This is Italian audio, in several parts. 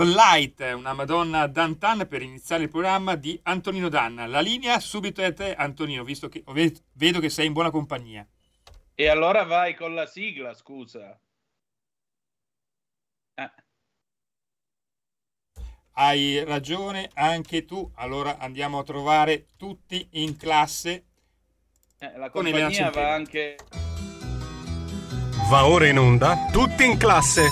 Of Light, una Madonna Dantan per iniziare il programma di Antonino Danna. La linea subito a te, Antonino, visto che ve- vedo che sei in buona compagnia. E allora vai con la sigla, scusa. Eh, Hai ragione anche tu. Allora andiamo a trovare tutti in classe. eh, la compagnia va anche... Va ora in onda tutti in classe.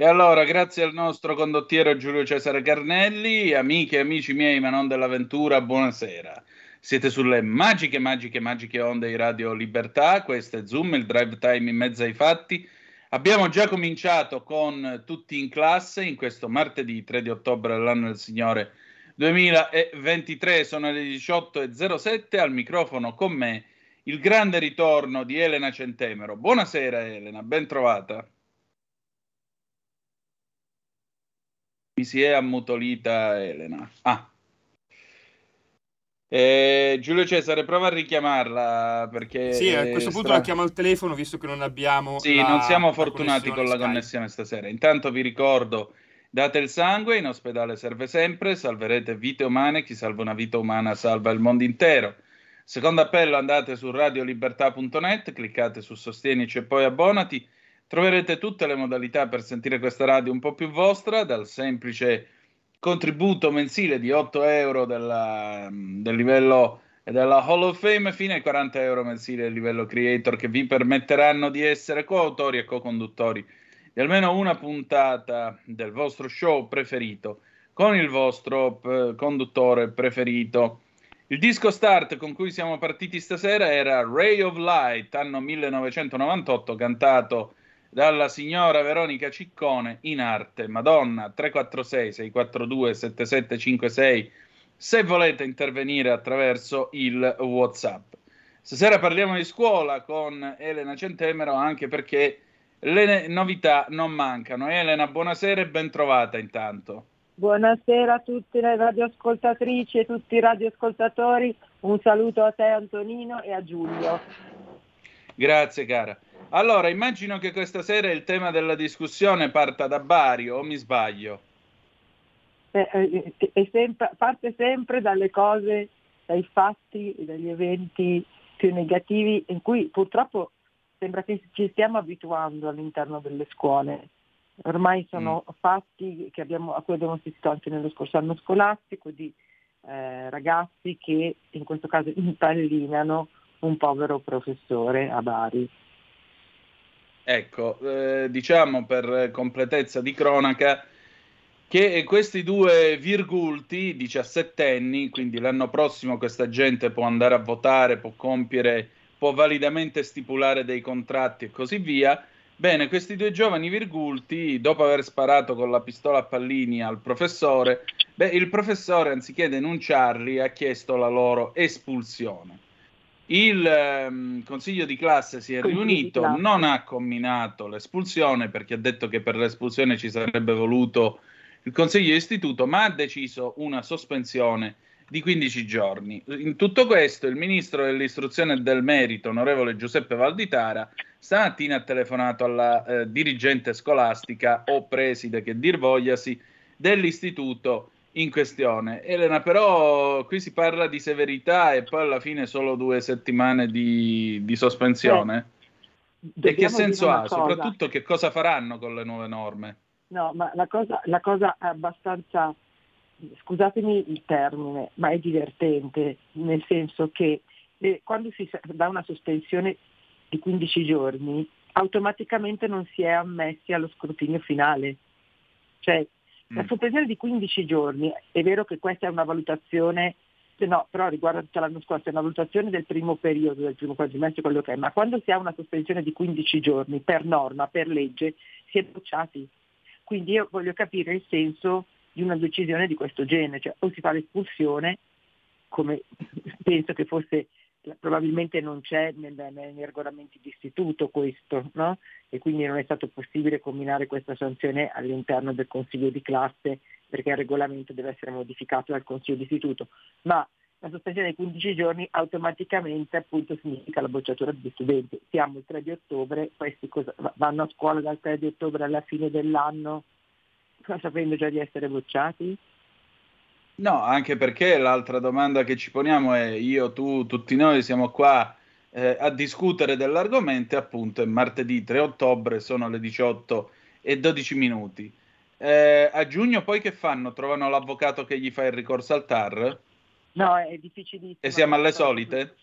E allora, grazie al nostro condottiero Giulio Cesare Carnelli, amiche e amici miei, ma non dell'avventura, buonasera. Siete sulle magiche, magiche, magiche onde di Radio Libertà, questo è Zoom, il drive time in mezzo ai fatti. Abbiamo già cominciato con tutti in classe in questo martedì 3 di ottobre dell'anno del Signore 2023, sono le 18.07, al microfono con me il grande ritorno di Elena Centemero. Buonasera Elena, ben trovata. Mi si è ammutolita Elena. Ah. Eh, Giulio Cesare, prova a richiamarla perché... Sì, a questo punto stra- la chiamo al telefono visto che non abbiamo. Sì, la- non siamo la fortunati con la connessione stasera. Intanto vi ricordo, date il sangue, in ospedale serve sempre, salverete vite umane, chi salva una vita umana salva il mondo intero. Secondo appello andate su radiolibertà.net, cliccate su Sostienici e poi abbonati, troverete tutte le modalità per sentire questa radio un po' più vostra, dal semplice contributo mensile di 8 euro della- del livello della Hall of Fame fino ai 40 euro mensili del livello creator che vi permetteranno di essere coautori e co-conduttori di almeno una puntata del vostro show preferito con il vostro eh, conduttore preferito. Il disco start con cui siamo partiti stasera era Ray of Light, anno 1998, cantato dalla signora Veronica Ciccone in arte. Madonna 346 642 7756 se volete intervenire attraverso il WhatsApp. Stasera parliamo di scuola con Elena Centemero anche perché le novità non mancano. Elena, buonasera e ben trovata intanto. Buonasera a tutte le radioascoltatrici e tutti i radioascoltatori, un saluto a te Antonino e a Giulio. Grazie cara. Allora, immagino che questa sera il tema della discussione parta da Bari, o mi sbaglio? Eh, eh, sempre- parte sempre dalle cose, dai fatti, dagli eventi più negativi in cui purtroppo sembra che ci stiamo abituando all'interno delle scuole. Ormai sono fatti che abbiamo- a cui abbiamo assistito anche nello scorso anno scolastico di eh, ragazzi che in questo caso impallinano un povero professore a Bari. Ecco, eh, diciamo per completezza di cronaca che questi due virgulti, 17enni, quindi l'anno prossimo questa gente può andare a votare, può compiere, può validamente stipulare dei contratti e così via. Bene, questi due giovani virgulti, dopo aver sparato con la pistola a pallini al professore, beh, il professore, anziché denunciarli, ha chiesto la loro espulsione. Il ehm, consiglio di classe si è Consiglio riunito, non ha comminato l'espulsione perché ha detto che per l'espulsione ci sarebbe voluto il consiglio di istituto, ma ha deciso una sospensione di 15 giorni. In tutto questo, il ministro dell'istruzione e del merito, onorevole Giuseppe Valditara, stamattina ha telefonato alla eh, dirigente scolastica o preside, che dir vogliasi, dell'istituto in questione. Elena, però qui si parla di severità e poi alla fine solo due settimane di, di sospensione. e che senso ha? cosa. Soprattutto che cosa faranno con le nuove norme? No, ma la cosa, la cosa è abbastanza, scusatemi il termine, ma è divertente, nel senso che eh, quando si dà una sospensione di 15 giorni, automaticamente non si è ammessi allo scrutinio finale. Cioè, la Mm. sospensione di 15 giorni, è vero che questa è una valutazione, se no, però riguarda tutto l'anno scorso, è una valutazione del primo periodo, del primo quadrimestre, quello che è, ma quando si ha una sospensione di 15 giorni per norma, per legge, si è bocciati. Quindi io voglio capire il senso di una decisione di questo genere, cioè o si fa l'espulsione, come penso che fosse, probabilmente non c'è nel- negli regolamenti di istituto questo, no? e quindi non è stato possibile combinare questa sanzione all'interno del consiglio di classe perché il regolamento deve essere modificato dal consiglio di istituto, ma la sospensione dei 15 giorni automaticamente appunto significa la bocciatura degli studenti. Siamo il 3 di ottobre, questi cosa- vanno a scuola dal 3 di ottobre alla fine dell'anno sapendo già di essere bocciati? No, anche perché l'altra domanda che ci poniamo è io, tu, tutti noi siamo qua eh, a discutere dell'argomento appunto è martedì 3 ottobre, sono le 18 e 12 minuti. Eh, a giugno poi che fanno? Trovano l'avvocato che gli fa il ricorso al TAR? No, è difficilissimo. E siamo alle solite?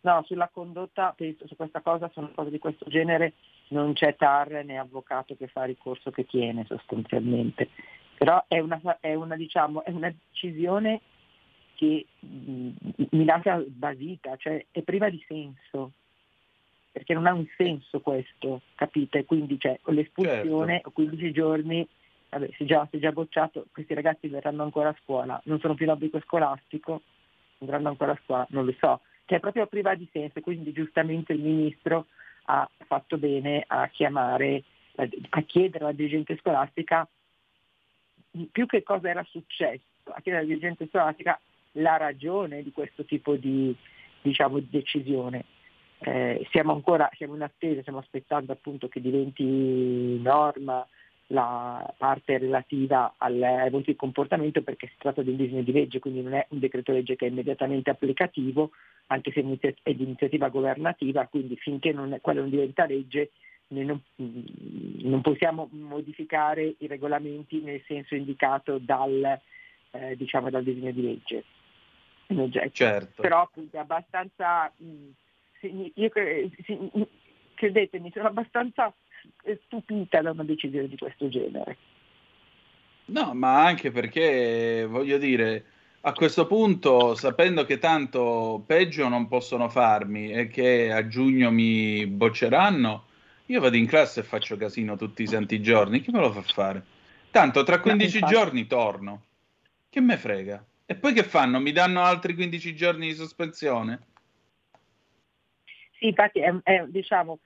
No, sulla condotta, penso su questa cosa, su una cosa di questo genere, non c'è TAR né avvocato che fa ricorso che tiene sostanzialmente. Però è una, è una, diciamo, è una decisione che mh, mi lascia basita, cioè è priva di senso, perché non ha un senso questo, capite? Quindi c'è l'espulsione, Certo. 15 giorni, vabbè, si è già, si è già bocciato, questi ragazzi verranno ancora a scuola, non sono più in obbligo scolastico, andranno ancora a scuola, non lo so, cioè è proprio priva di senso, quindi giustamente il ministro ha fatto bene a chiamare, a chiedere alla dirigente scolastica più che cosa era successo, a chiedere alla dirigente scolastica la ragione di questo tipo di, diciamo, di decisione. Eh, siamo ancora siamo in attesa, stiamo aspettando appunto che diventi norma la parte relativa al- ai voti di comportamento perché si tratta di un disegno di legge, quindi non è un decreto legge che è immediatamente applicativo, anche se è di iniziativa governativa, quindi finché non è, quello non diventa legge noi non, mm, non possiamo modificare i regolamenti nel senso indicato dal, eh, diciamo, dal disegno di legge in oggetto. Certo. Però appunto è abbastanza, mh, sì, io mh, credetemi, sono abbastanza stupita da una decisione di questo genere. No, ma anche perché voglio dire, a questo punto, sapendo che tanto peggio non possono farmi e che a giugno mi bocceranno, io vado in classe e faccio casino tutti i santi giorni. Chi me lo fa fare? Tanto tra 15 infatti. giorni torno. Che me frega? E poi che fanno? Mi danno altri 15 giorni di sospensione? Sì, infatti è, è, diciamo,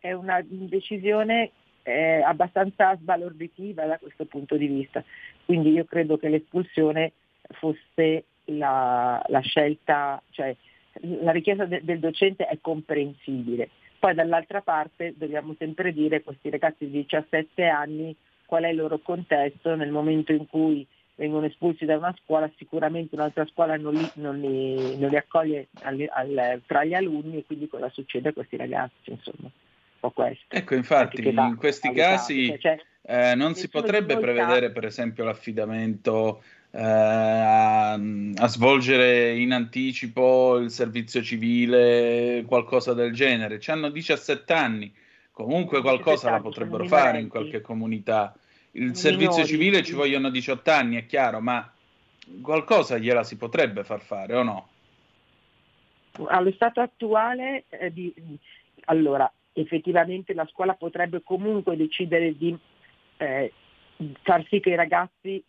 è, una decisione eh, abbastanza sbalorditiva da questo punto di vista, quindi io credo che l'espulsione fosse la, la scelta, cioè la richiesta de- del docente è comprensibile. Poi dall'altra parte dobbiamo sempre dire questi ragazzi di 17 anni qual è il loro contesto. Nel momento in cui vengono espulsi da una scuola, sicuramente un'altra scuola non li, non li- non li accoglie al- al- tra gli alunni e quindi cosa succede a questi ragazzi, insomma, po' questo. Ecco, infatti, in questi casi cioè, eh, non si potrebbe prevedere, per esempio, l'affidamento eh, a, a svolgere in anticipo il servizio civile, qualcosa del genere. Ci hanno 17 anni, comunque qualcosa la 17 anni, potrebbero fare in qualche comunità. Il servizio minori, civile ci vogliono 18 anni, è chiaro, ma qualcosa gliela si potrebbe far fare o no? Allo stato attuale, eh, di- allora, effettivamente la scuola potrebbe comunque decidere di eh, far sì che i ragazzi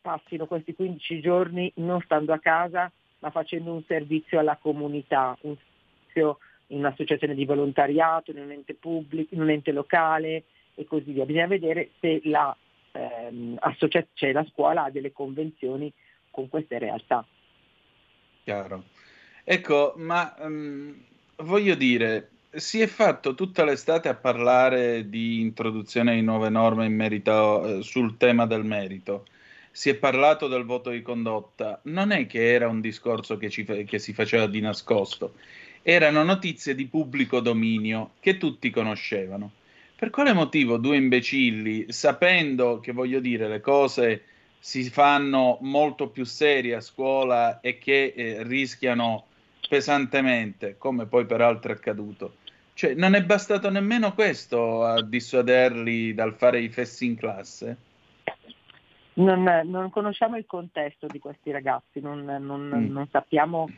passino questi 15 giorni non stando a casa, ma facendo un servizio alla comunità, un servizio in un'associazione di volontariato, in un ente pubblico, in un ente locale e così via. Bisogna vedere se la, ehm, cioè la scuola ha delle convenzioni con queste realtà. Chiaro. Ecco, ma ehm, voglio dire, si è fatto tutta l'estate a parlare di introduzione di nuove norme merito, eh, sul tema del merito. Si è parlato del voto di condotta. Non è che era un discorso che, ci che si faceva di nascosto, erano notizie di pubblico dominio che tutti conoscevano. Per quale motivo due imbecilli, sapendo che voglio dire le cose si fanno molto più serie a scuola e che eh, rischiano pesantemente, come poi peraltro è accaduto. Cioè, non è bastato nemmeno questo a dissuaderli dal fare i fessi in classe? Non, non conosciamo il contesto di questi ragazzi, non, non- Mm. non sappiamo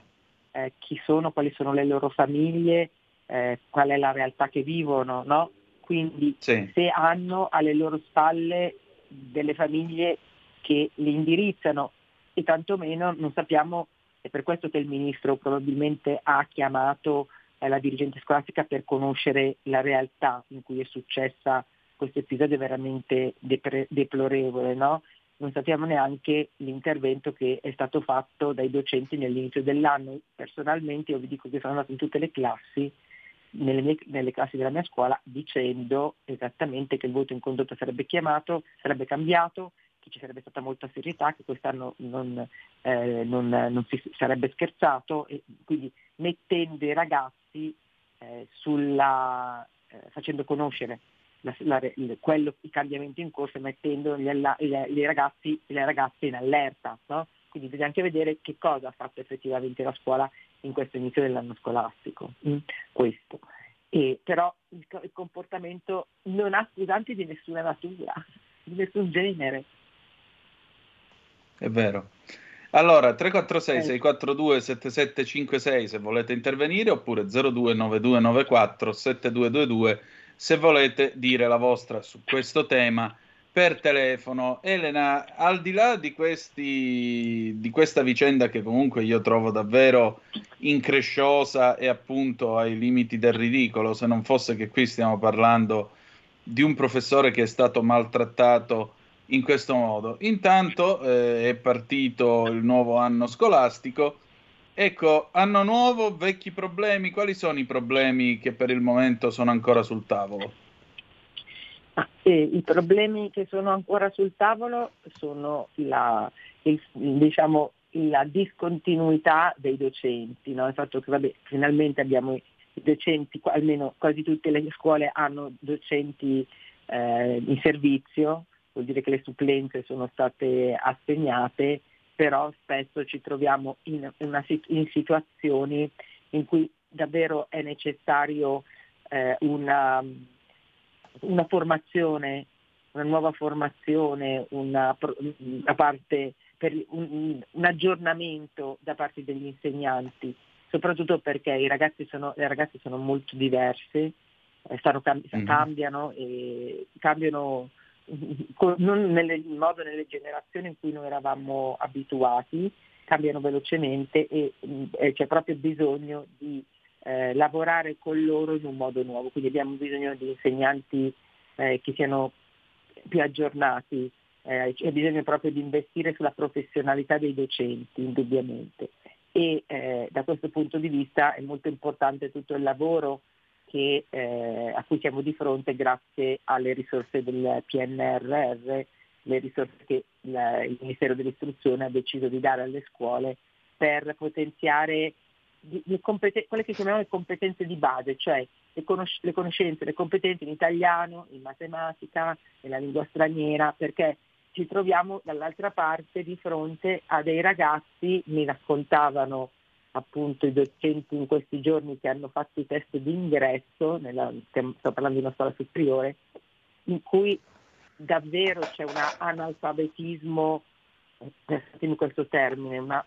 eh, chi sono, quali sono le loro famiglie, eh, qual è la realtà che vivono, no? Quindi Sì, se hanno alle loro spalle delle famiglie che li indirizzano e tantomeno non sappiamo, è per questo che il ministro probabilmente ha chiamato eh, la dirigente scolastica per conoscere la realtà in cui è successa questo episodio veramente depre- deplorevole, no? Non sappiamo neanche l'intervento che è stato fatto dai docenti nell'inizio dell'anno. Personalmente io vi dico che sono andato in tutte le classi nelle, mie- nelle classi della mia scuola dicendo esattamente che il voto in condotta sarebbe chiamato, sarebbe cambiato, che ci sarebbe stata molta serietà, che quest'anno non, eh, non- non si sarebbe scherzato e quindi mettendo i ragazzi eh, sulla, eh, facendo conoscere la- la- il, quello, i cambiamenti in corso mettendo gli i ragazzi e le ragazze in allerta. no? Quindi bisogna anche vedere che cosa ha fatto effettivamente la scuola in questo inizio dell'anno scolastico. Mm, questo. E, però il, il comportamento non ha scusanti di nessuna natura, di nessun genere. È vero. Allora, 346 Eh. 642 7756 se volete intervenire oppure 029294 7222 se volete dire la vostra su questo tema per telefono. Elena, al di là di, questi, di questa vicenda che comunque io trovo davvero incresciosa e appunto ai limiti del ridicolo, se non fosse che qui stiamo parlando di un professore che è stato maltrattato in questo modo. Intanto eh, è partito il nuovo anno scolastico. Ecco, anno nuovo, vecchi problemi. Quali sono i problemi che per il momento sono ancora sul tavolo? Ah, e I problemi che sono ancora sul tavolo sono la, il- diciamo, la discontinuità dei docenti, no? il fatto che vabbè, finalmente abbiamo i docenti, almeno quasi tutte le scuole hanno docenti eh, in servizio, vuol dire che le supplenze sono state assegnate, però spesso ci troviamo in, una in situazioni in cui davvero è necessario eh, una, una formazione, una nuova formazione, una, da parte per un, un aggiornamento da parte degli insegnanti, soprattutto perché i ragazzi sono, le ragazze sono molto diverse, eh, stanno Mhm. cambiano e cambiano mm, non in modo nelle generazioni in cui noi eravamo abituati, cambiano velocemente e, mm, e c'è proprio bisogno di eh, lavorare con loro in un modo nuovo, quindi abbiamo bisogno di insegnanti eh, che siano più aggiornati, eh, c'è bisogno proprio di investire sulla professionalità dei docenti, indubbiamente. E eh, da questo punto di vista è molto importante tutto il lavoro che, eh, a cui siamo di fronte grazie alle risorse del PNRR, le risorse che la- il Ministero dell'Istruzione ha deciso di dare alle scuole per potenziare di- le competen- quelle che chiamiamo le competenze di base, cioè le, conos- le conoscenze, le competenze in italiano, in matematica, nella lingua straniera, perché ci troviamo dall'altra parte di fronte a dei ragazzi, mi raccontavano appunto i docenti in questi giorni che hanno fatto i test di ingresso, nella, sto parlando di una scuola superiore, in cui davvero c'è un analfabetismo, passatemi questo termine, una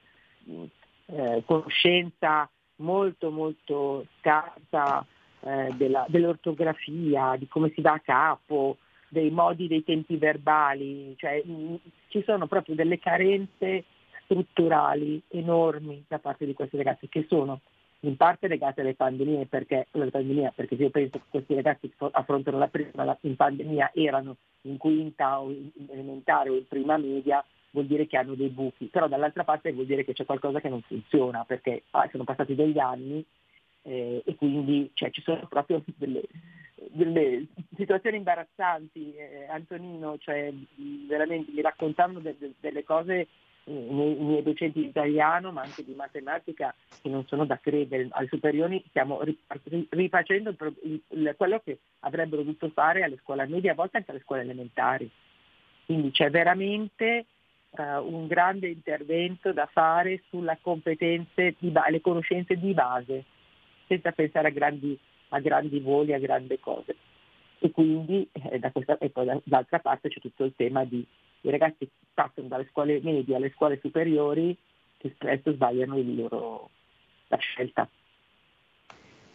eh, conoscenza molto molto scarsa eh, della- dell'ortografia, di come si va a capo, dei modi, dei tempi verbali, cioè mh, ci sono proprio delle carenze strutturali enormi da parte di questi ragazzi che sono in parte legate alle pandemie perché, pandemia, perché io penso che questi ragazzi affrontano la prima la- in pandemia erano in quinta o in elementare o in prima media vuol dire che hanno dei buchi, però dall'altra parte vuol dire che c'è qualcosa che non funziona perché ah, sono passati degli anni eh, e quindi cioè, ci sono proprio delle, delle situazioni imbarazzanti, eh, Antonino, cioè veramente mi raccontando de- de- delle cose i miei, docenti di italiano ma anche di matematica che non sono da credere. Alle superiori stiamo rifacendo quello che avrebbero dovuto fare alle scuole medie, a volte anche alle scuole elementari. Quindi c'è veramente eh, un grande intervento da fare sulle competenze, di ba- le conoscenze di base, senza pensare a grandi, a grandi voli, a grandi cose. E quindi eh, da questa, e poi da- dall'altra parte c'è tutto il tema di i ragazzi passano dalle scuole medie alle scuole superiori che spesso sbagliano loro, la scelta.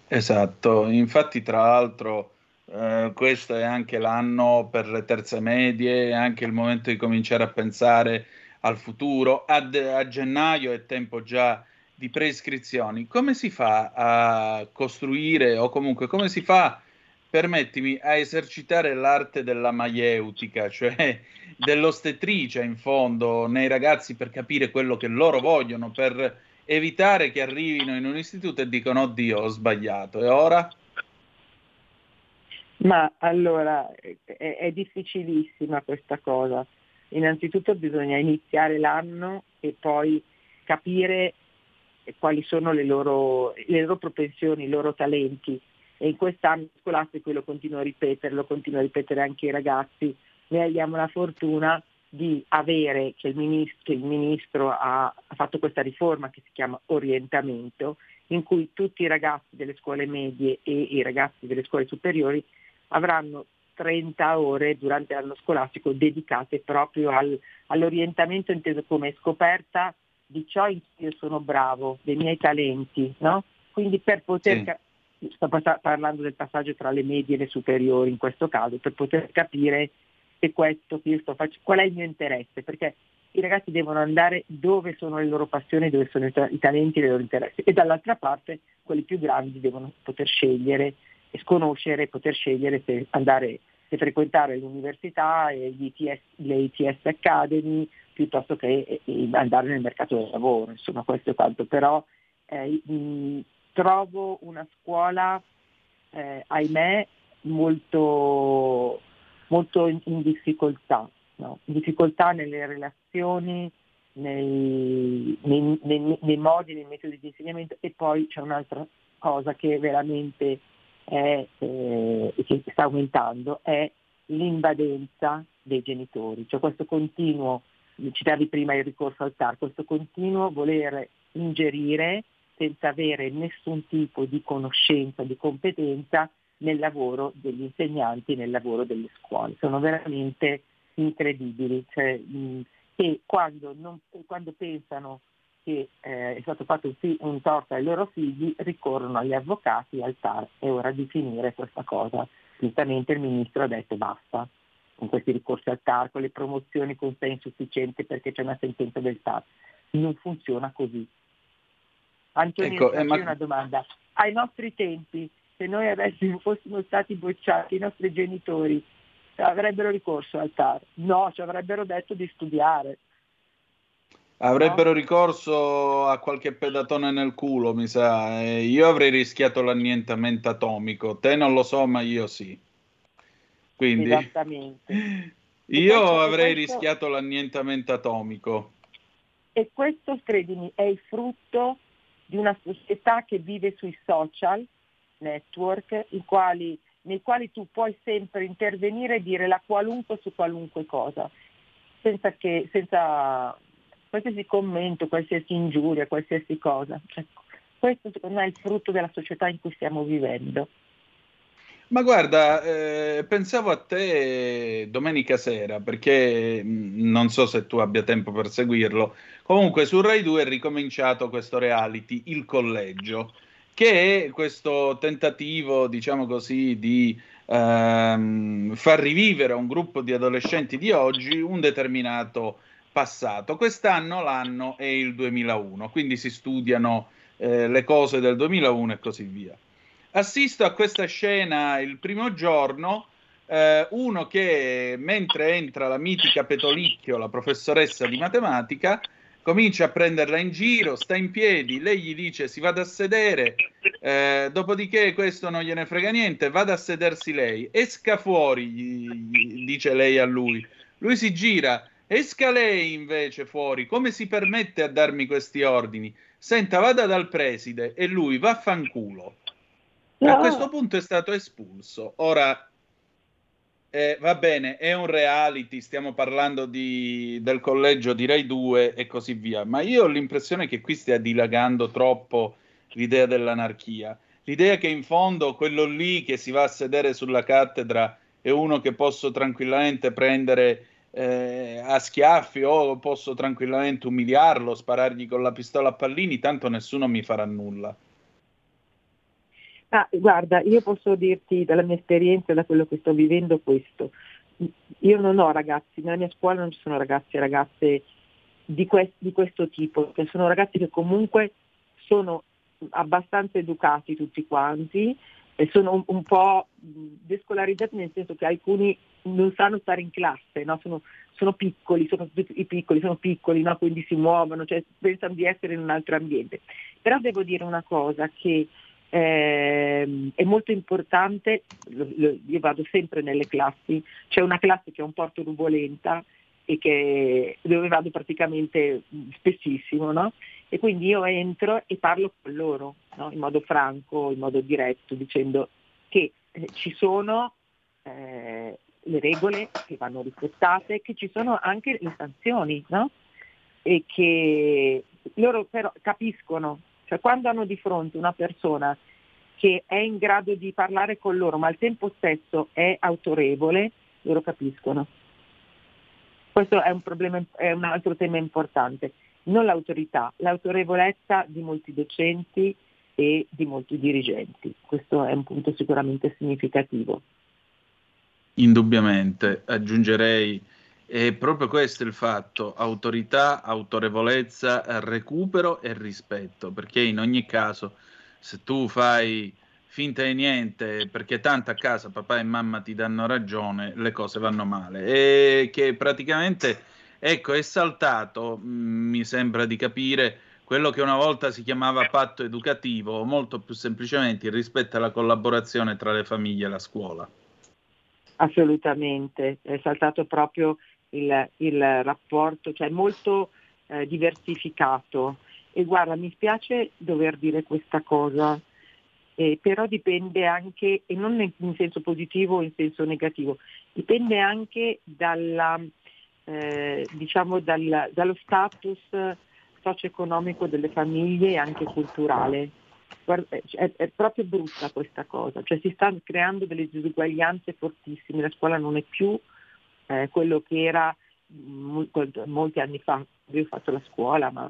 Esatto, infatti tra l'altro eh, questo è anche l'anno per le terze medie, è anche il momento di cominciare a pensare al futuro. Ad- a gennaio è tempo già di prescrizioni. Come si fa a costruire o comunque come si fa, permettimi, a esercitare l'arte della maieutica, cioè dell'ostetricia in fondo nei ragazzi per capire quello che loro vogliono, per evitare che arrivino in un istituto e dicono oddio ho sbagliato e ora? Ma allora è, è difficilissima questa cosa. Innanzitutto bisogna iniziare l'anno e poi capire quali sono le loro, le loro propensioni, i loro talenti. E in quest'anno scolastico lo continuo a ripetere, lo continuo a ripetere anche ai ragazzi, noi abbiamo la fortuna di avere che il ministro, il ministro ha, ha fatto questa riforma che si chiama orientamento, in cui tutti i ragazzi delle scuole medie e i ragazzi delle scuole superiori avranno 30 ore durante l'anno scolastico dedicate proprio al- all'orientamento inteso come scoperta di ciò in cui io sono bravo, dei miei talenti, no? Quindi per poter, Sì. Sto parlando del passaggio tra le medie e le superiori in questo caso, per poter capire se questo che io sto facendo, qual è il mio interesse, perché i ragazzi devono andare dove sono le loro passioni, dove sono i, ta- i talenti e i loro interessi e dall'altra parte quelli più grandi devono poter scegliere e sconoscere, poter scegliere se andare se frequentare l'università e ITS, le ITS Academy piuttosto che andare nel mercato del lavoro, insomma questo è quanto, però eh, trovo una scuola, eh, ahimè, molto, molto in, in difficoltà, no? in difficoltà nelle relazioni, nei, nei- nei- nei modi, nei metodi di insegnamento e poi c'è un'altra cosa che veramente è, eh, che sta aumentando, è l'invadenza dei genitori, cioè questo continuo, citavi prima il ricorso al TAR, questo continuo voler ingerire senza avere nessun tipo di conoscenza, di competenza nel lavoro degli insegnanti, nel lavoro delle scuole. Sono veramente incredibili. Cioè, mh, e quando, non- quando pensano che eh, è stato fatto un, un torto ai loro figli, ricorrono agli avvocati al TAR. È ora di finire questa cosa. Giustamente il ministro ha detto basta con questi ricorsi al TAR, con le promozioni con sé insufficiente perché c'è una sentenza del TAR. Non funziona così. Antonio, Ecco, eh, faccio ma- una domanda. Ai nostri tempi, se noi avessimo, fossimo stati bocciati, i nostri genitori avrebbero ricorso al TAR? No, ci avrebbero detto di studiare. Avrebbero ricorso a qualche pedatone nel culo, mi sa. e io avrei rischiato l'annientamento atomico. Te non lo so, ma io sì. Quindi Esattamente. Io avrei questo- rischiato l'annientamento atomico. E questo, credimi, è il frutto di una società che vive sui social network, quali- nei quali tu puoi sempre intervenire e dire la qualunque su qualunque cosa. senza, che, senza qualsiasi commento, qualsiasi ingiuria, qualsiasi cosa. Cioè, questo secondo me è il frutto della società in cui stiamo vivendo. Ma guarda, eh, pensavo a te domenica sera, perché mh, non so se tu abbia tempo per seguirlo. Comunque su Rai 2 è ricominciato questo reality, Il Collegio, che è questo tentativo, diciamo così, di ehm, far rivivere a un gruppo di adolescenti di oggi un determinato passato. Quest'anno l'anno è il 2001, quindi si studiano eh, le cose del 2001 e così via. Assisto a questa scena il primo giorno, eh, uno che mentre entra la mitica Petolicchio, la professoressa di matematica, comincia a prenderla in giro, sta in piedi, lei gli dice si vada a sedere, eh, dopodiché questo non gliene frega niente, vada a sedersi lei, esca fuori, gli, gli dice lei a lui. Lui si gira, esca lei invece fuori, come si permette a darmi questi ordini? Senta, vada dal preside e lui vaffanculo. A No. questo punto è stato espulso. Ora, eh, va bene, è un reality, stiamo parlando di- del collegio di Rai 2 e così via, ma io ho l'impressione che qui stia dilagando troppo l'idea dell'anarchia. L'idea che in fondo quello lì che si va a sedere sulla cattedra è uno che posso tranquillamente prendere eh, a schiaffi o posso tranquillamente umiliarlo, sparargli con la pistola a pallini, tanto nessuno mi farà nulla. Ah, guarda, io posso dirti dalla mia esperienza, da quello che sto vivendo, questo. Io non ho ragazzi, nella mia scuola non ci sono ragazzi e ragazze di, quest- di questo tipo, che sono ragazzi che comunque sono abbastanza educati tutti quanti e sono un, un po' descolarizzati nel senso che alcuni non sanno stare in classe, no? sono, sono piccoli, sono tutti i piccoli, sono piccoli, no? quindi si muovono, cioè pensano di essere in un altro ambiente. Però devo dire una cosa che ehm, è molto importante, lo- lo- io vado sempre nelle classi, c'è una classe che è un po' turbolenta e che, dove vado praticamente mh, spessissimo, no? E quindi io entro e parlo con loro, no? in modo franco, in modo diretto, dicendo che eh, ci sono eh, le regole che vanno rispettate, che ci sono anche le sanzioni, no? E che loro però capiscono, cioè quando hanno di fronte una persona che è in grado di parlare con loro, ma al tempo stesso è autorevole, loro capiscono. Questo è un, problema, è un altro tema importante, non l'autorità, l'autorevolezza di molti docenti e di molti dirigenti. Questo è un punto sicuramente significativo. Indubbiamente, aggiungerei, è proprio questo il fatto, autorità, autorevolezza, recupero e rispetto, perché in ogni caso se tu fai finta di niente, perché tanto a casa papà e mamma ti danno ragione, le cose vanno male. E che praticamente, ecco, è saltato, mh, mi sembra di capire, quello che una volta si chiamava patto educativo, molto più semplicemente rispetto alla collaborazione tra le famiglie e la scuola. Assolutamente, è saltato proprio il, il rapporto, cioè molto eh, diversificato. E guarda, mi spiace dover dire questa cosa, eh, però dipende anche, e non in, senso positivo o in senso negativo, dipende anche dalla, eh, diciamo dal- dallo status socio-economico delle famiglie e anche culturale. Guarda, è, è proprio brutta questa cosa, cioè si stanno creando delle disuguaglianze fortissime, la scuola non è più eh, quello che era mol- molti anni fa, io ho fatto la scuola, ma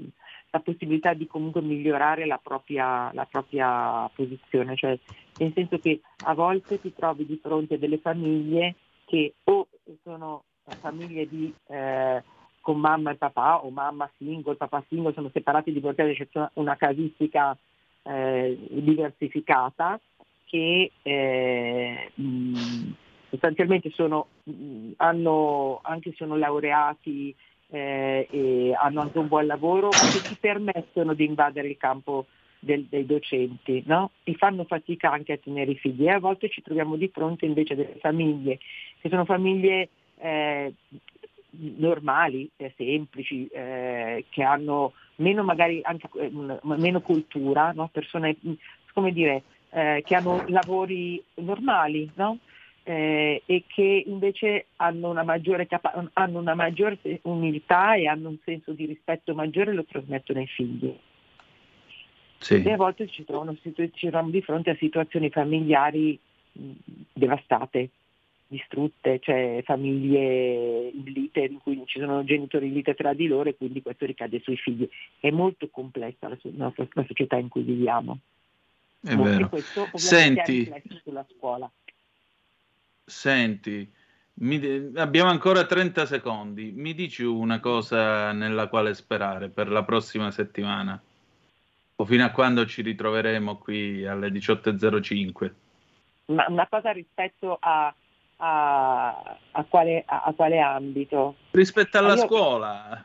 la possibilità di comunque migliorare la propria, la propria posizione, cioè nel senso che a volte ti trovi di fronte a delle famiglie che o sono famiglie di, eh, con mamma e papà o mamma single, papà single, sono separati, divorziati, c'è una casistica eh, diversificata che eh, mh, sostanzialmente sono, hanno, anche sono laureati eh, e hanno anche un buon lavoro, che ti permettono di invadere il campo del- dei docenti, no? E fanno fatica anche a tenere i figli e a volte ci troviamo di fronte invece a delle famiglie che sono famiglie eh, normali, eh, semplici, eh, che hanno meno magari anche eh, meno cultura, no? persone come dire, eh, che hanno lavori normali, no? Eh, e che invece hanno una, maggiore capa- hanno una maggiore umiltà e hanno un senso di rispetto maggiore e lo trasmettono ai figli. Sì. E a volte ci, trovano, ci troviamo di fronte a situazioni familiari mh, devastate, distrutte, cioè famiglie in lite in cui ci sono genitori in lite tra di loro e quindi questo ricade sui figli. È molto complessa la, la la società in cui viviamo. È E vero. questo ovviamente Senti. ha riflessi sulla scuola. Senti, mi abbiamo ancora 30 secondi. Mi dici una cosa nella quale sperare per la prossima settimana? O fino a quando ci ritroveremo qui alle 18.05? Ma una cosa rispetto a, a- a quale, a- quale ambito? Rispetto alla Ma io- scuola.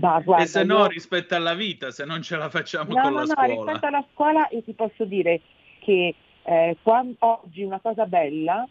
Ma guarda, e se no, io- rispetto alla vita, se non ce la facciamo No, con no, la no, scuola. rispetto alla scuola io ti posso dire che eh, oggi una cosa bella,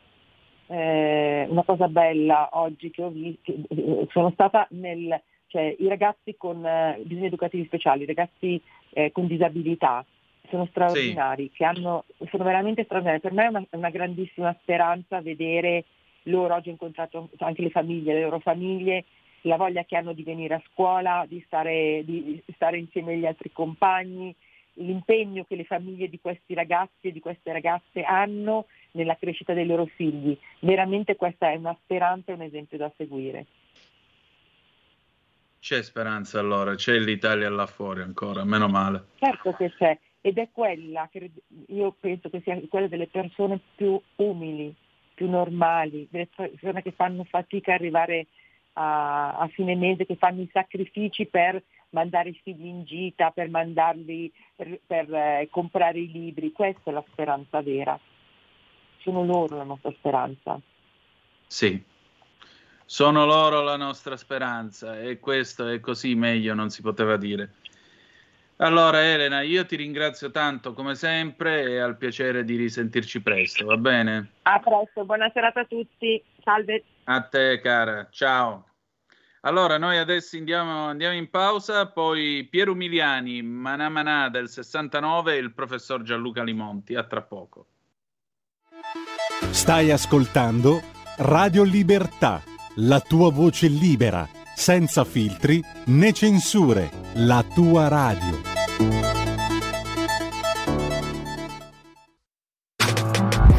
eh, una cosa bella oggi che ho visto, eh, sono stata nel, cioè i ragazzi con eh, bisogni educativi speciali, i ragazzi eh, con disabilità, sono straordinari, che hanno, sono veramente straordinari. Per me è una, una grandissima speranza vedere loro, oggi ho incontrato anche le famiglie, le loro famiglie, la voglia che hanno di venire a scuola, di stare, di stare insieme agli altri compagni, l'impegno che le famiglie di questi ragazzi e di queste ragazze hanno nella crescita dei loro figli. Veramente questa è una speranza e un esempio da seguire. C'è speranza allora, c'è l'Italia là fuori ancora, meno male. Certo che c'è ed è quella che io penso che sia quella delle persone più umili, più normali, delle persone che fanno fatica a arrivare a, a fine mese, che fanno i sacrifici per mandare i figli in gita, per mandarli per, eh, comprare i libri. Questa è la speranza vera. Sono loro la nostra speranza. Sì, sono loro la nostra speranza e questo è così meglio non si poteva dire. Allora Elena, io ti ringrazio tanto come sempre e al piacere di risentirci presto, va bene? A presto, buona serata a tutti. Salve. A te cara, ciao. Allora noi adesso andiamo, andiamo in pausa, poi Piero Umiliani, Manà Manà del 69 e il professor Gianluca Limonti, a tra poco. Stai ascoltando Radio Libertà, la tua voce libera, senza filtri né censure, la tua radio.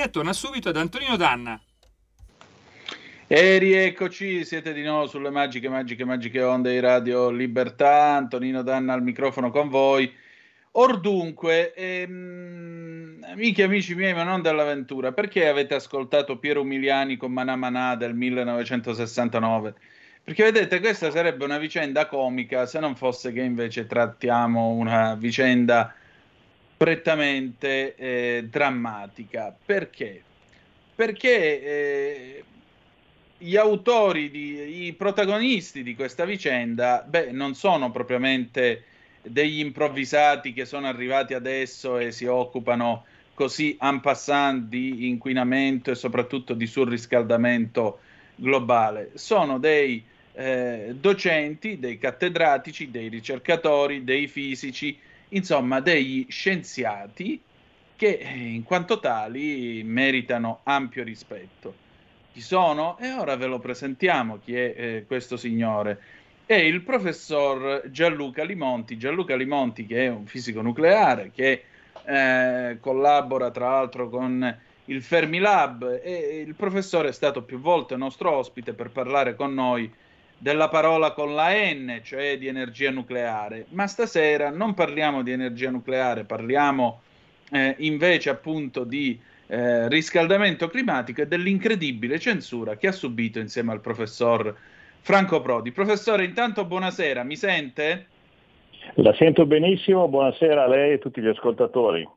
Linea torna subito ad Antonino Danna. E rieccoci, siete di nuovo sulle magiche, magiche, magiche onde di Radio Libertà. Antonino Danna al microfono con voi. Or dunque, ehm, amiche e amici miei, ma non dall'avventura, perché avete ascoltato Piero Umiliani con Manà Manà del 1969? Perché vedete, questa sarebbe una vicenda comica se non fosse che invece trattiamo una vicenda prettamente eh, drammatica. Perché? Perché eh, gli autori, di, i protagonisti di questa vicenda, beh, non sono propriamente degli improvvisati che sono arrivati adesso e si occupano così en passant di inquinamento e soprattutto di surriscaldamento globale. Sono dei eh, docenti, dei cattedratici, dei ricercatori, dei fisici, insomma degli scienziati che eh, in quanto tali meritano ampio rispetto. Chi sono? E ora ve lo presentiamo chi è eh, questo signore. È il professor Gianluca Limonti. Gianluca Limonti, che è un fisico nucleare, che eh, collabora tra l'altro con il Fermilab e il professore è stato più volte nostro ospite per parlare con noi della parola con la N, cioè di energia nucleare. Ma stasera non parliamo di energia nucleare, parliamo eh, invece appunto di eh, riscaldamento climatico e dell'incredibile censura che ha subito insieme al professor Franco Prodi. Professore, intanto buonasera, mi sente? La sento benissimo, buonasera a lei e a tutti gli ascoltatori.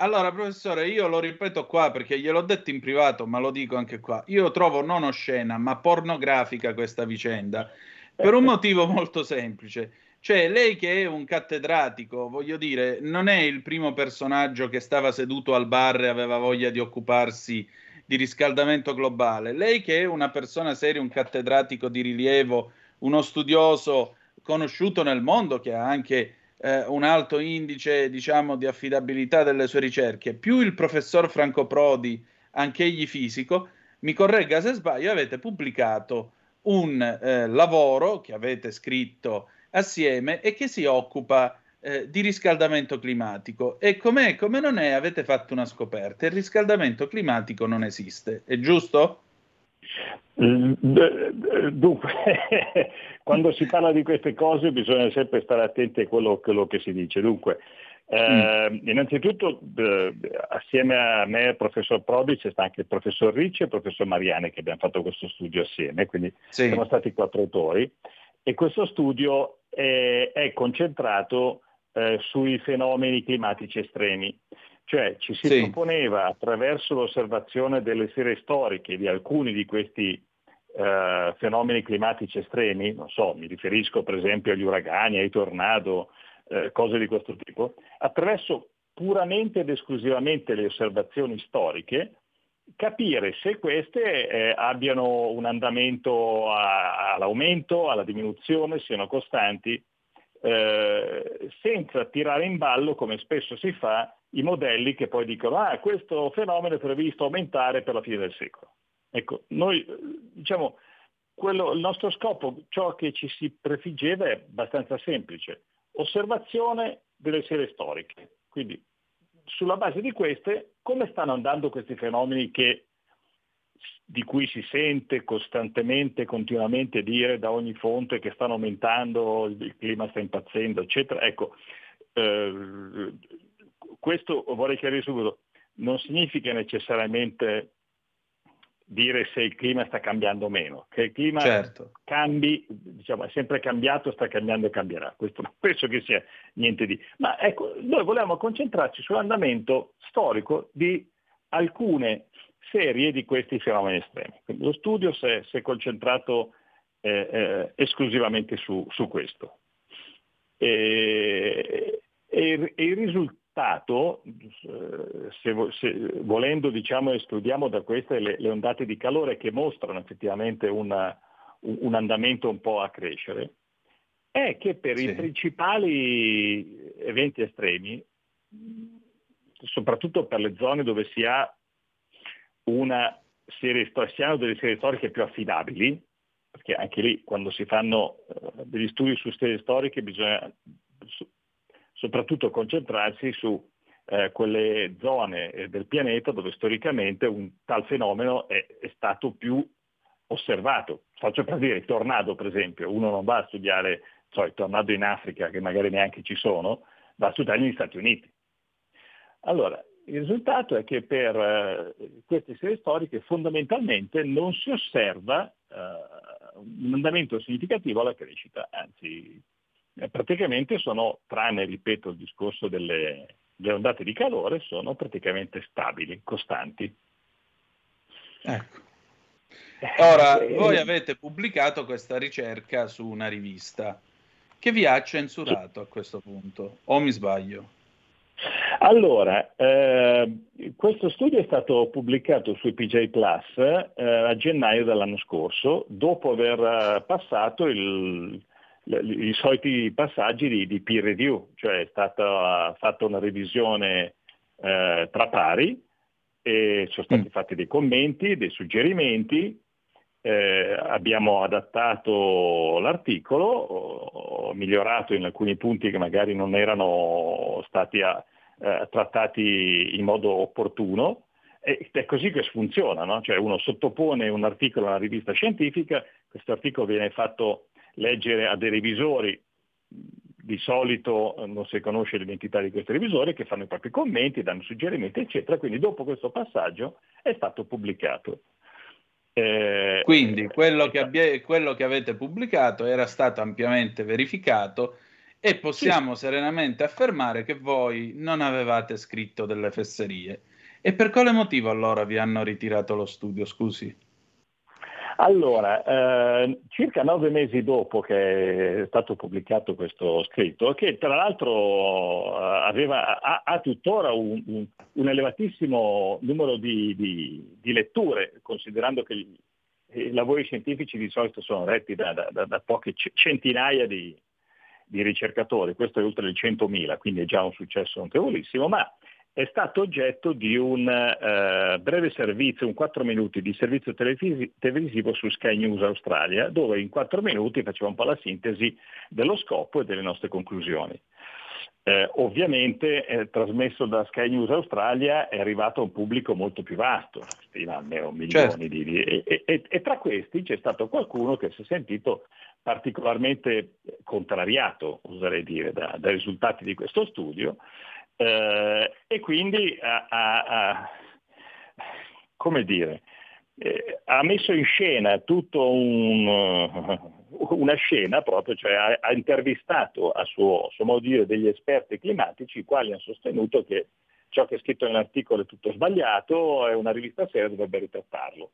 Allora, professore, io lo ripeto qua perché gliel'ho detto in privato, ma lo dico anche qua. Io trovo non oscena, ma pornografica questa vicenda per un motivo molto semplice. Cioè, lei che è un cattedratico, voglio dire, non è il primo personaggio che stava seduto al bar e aveva voglia di occuparsi di riscaldamento globale. Lei che è una persona seria, un cattedratico di rilievo, uno studioso conosciuto nel mondo che ha anche eh, un alto indice, diciamo, di affidabilità delle sue ricerche, più il professor Franco Prodi, anch'egli fisico, mi corregga se sbaglio, avete pubblicato un eh, lavoro che avete scritto assieme e che si occupa eh, di riscaldamento climatico. E com'è, come non è, avete fatto una scoperta. Il riscaldamento climatico non esiste, è giusto? Mm, Dunque, quando si parla di queste cose bisogna sempre stare attenti a quello, quello che si dice. Dunque, eh, innanzitutto eh, assieme a me e al professor Prodi c'è sta anche il professor Ricci e il professor Mariani che abbiamo fatto questo studio assieme, quindi Sì. siamo stati quattro autori e questo studio è, è concentrato eh, sui fenomeni climatici estremi. Cioè ci si Sì. proponeva attraverso l'osservazione delle serie storiche di alcuni di questi eh, fenomeni climatici estremi, non so, mi riferisco per esempio agli uragani, ai tornado, eh, cose di questo tipo, attraverso puramente ed esclusivamente le osservazioni storiche, capire se queste eh, abbiano un andamento a- all'aumento, alla diminuzione, siano costanti, eh, senza tirare in ballo, come spesso si fa, i modelli che poi dicono ah, questo fenomeno è previsto aumentare per la fine del secolo. Ecco, noi eh, diciamo, quello, il nostro scopo, ciò che ci si prefiggeva è abbastanza semplice, osservazione delle serie storiche. Quindi sulla base di queste, come stanno andando questi fenomeni che, di cui si sente costantemente, continuamente dire da ogni fonte che stanno aumentando, il clima sta impazzendo, eccetera. Ecco, eh, questo vorrei chiarire subito, non significa necessariamente dire se il clima sta cambiando o meno, che il clima Certo. cambi, diciamo, è sempre cambiato, sta cambiando e cambierà. Questo non penso che sia niente di. Ma ecco, noi volevamo concentrarci sull'andamento storico di alcune serie di questi fenomeni estremi. Quindi lo studio si è, si è concentrato eh, eh, esclusivamente su, su questo. E, e il- e il risultato, eh, se, se volendo diciamo, escludiamo da queste le, le ondate di calore che mostrano effettivamente una- un, un andamento un po' a crescere, è che per Sì. i principali eventi estremi, soprattutto per le zone dove si ha una serie sto- si hanno delle serie storiche più affidabili, perché anche lì quando si fanno eh, degli studi su serie storiche bisogna so- soprattutto concentrarsi su eh, quelle zone eh, del pianeta dove storicamente un tal fenomeno è, è stato più osservato. Faccio per dire il tornado, per esempio, uno non va a studiare so, il tornado in Africa, che magari neanche ci sono, va a studiare negli Stati Uniti. Allora, il risultato è che per eh, queste serie storiche fondamentalmente non si osserva eh, un andamento significativo alla crescita, anzi eh, praticamente sono, tranne, ripeto, il discorso delle, delle ondate di calore, sono praticamente stabili, costanti. Ecco. Ora, voi avete pubblicato questa ricerca su una rivista che vi ha censurato a questo punto, o mi sbaglio? Allora, eh, questo studio è stato pubblicato su PJ Plus eh, a gennaio dell'anno scorso, dopo aver eh, passato il- i soliti passaggi di, di peer review, cioè è stata fatta una revisione eh, tra pari e sono stati fatti dei commenti, dei suggerimenti, eh, abbiamo adattato l'articolo, ho migliorato in alcuni punti che magari non erano stati a- eh, trattati in modo opportuno. Ed è così che funziona, no? Cioè uno sottopone un articolo a una rivista scientifica, questo articolo viene fatto leggere a dei revisori, di solito eh, non si conosce l'identità di questi revisori, che fanno i propri commenti, danno suggerimenti, eccetera. Quindi dopo questo passaggio è stato pubblicato. Eh, Quindi quello che, abbia- quello che avete pubblicato era stato ampiamente verificato e possiamo serenamente affermare che voi non avevate scritto delle fesserie. E per quale motivo allora vi hanno ritirato lo studio, scusi? Allora, eh, circa nove mesi dopo che è stato pubblicato questo scritto, che tra l'altro eh, aveva, ha, ha tuttora un, un- elevatissimo numero di, di- di letture, considerando che i lavori scientifici di solito sono letti da, da- da- poche centinaia di, di ricercatori, questo è oltre il 100.000, quindi è già un successo notevolissimo, ma è stato oggetto di un eh, breve servizio, un 4 minuti di servizio televisi- televisivo su Sky News Australia, dove in 4 minuti faceva un po' la sintesi dello scopo e delle nostre conclusioni. Eh, ovviamente eh, trasmesso da Sky News Australia è arrivato a un pubblico molto più vasto, stima almeno milioni Certo. di, di- e, e- e tra questi c'è stato qualcuno che si è sentito particolarmente contrariato, oserei dire, da- dai risultati di questo studio eh, e quindi ha, ha- ha- come dire, eh, ha messo in scena tutto un, una scena proprio, cioè ha, ha intervistato a suo, suo modo di dire degli esperti climatici i quali hanno sostenuto che ciò che è scritto nell'articolo è tutto sbagliato e una rivista seria dovrebbe ritrattarlo.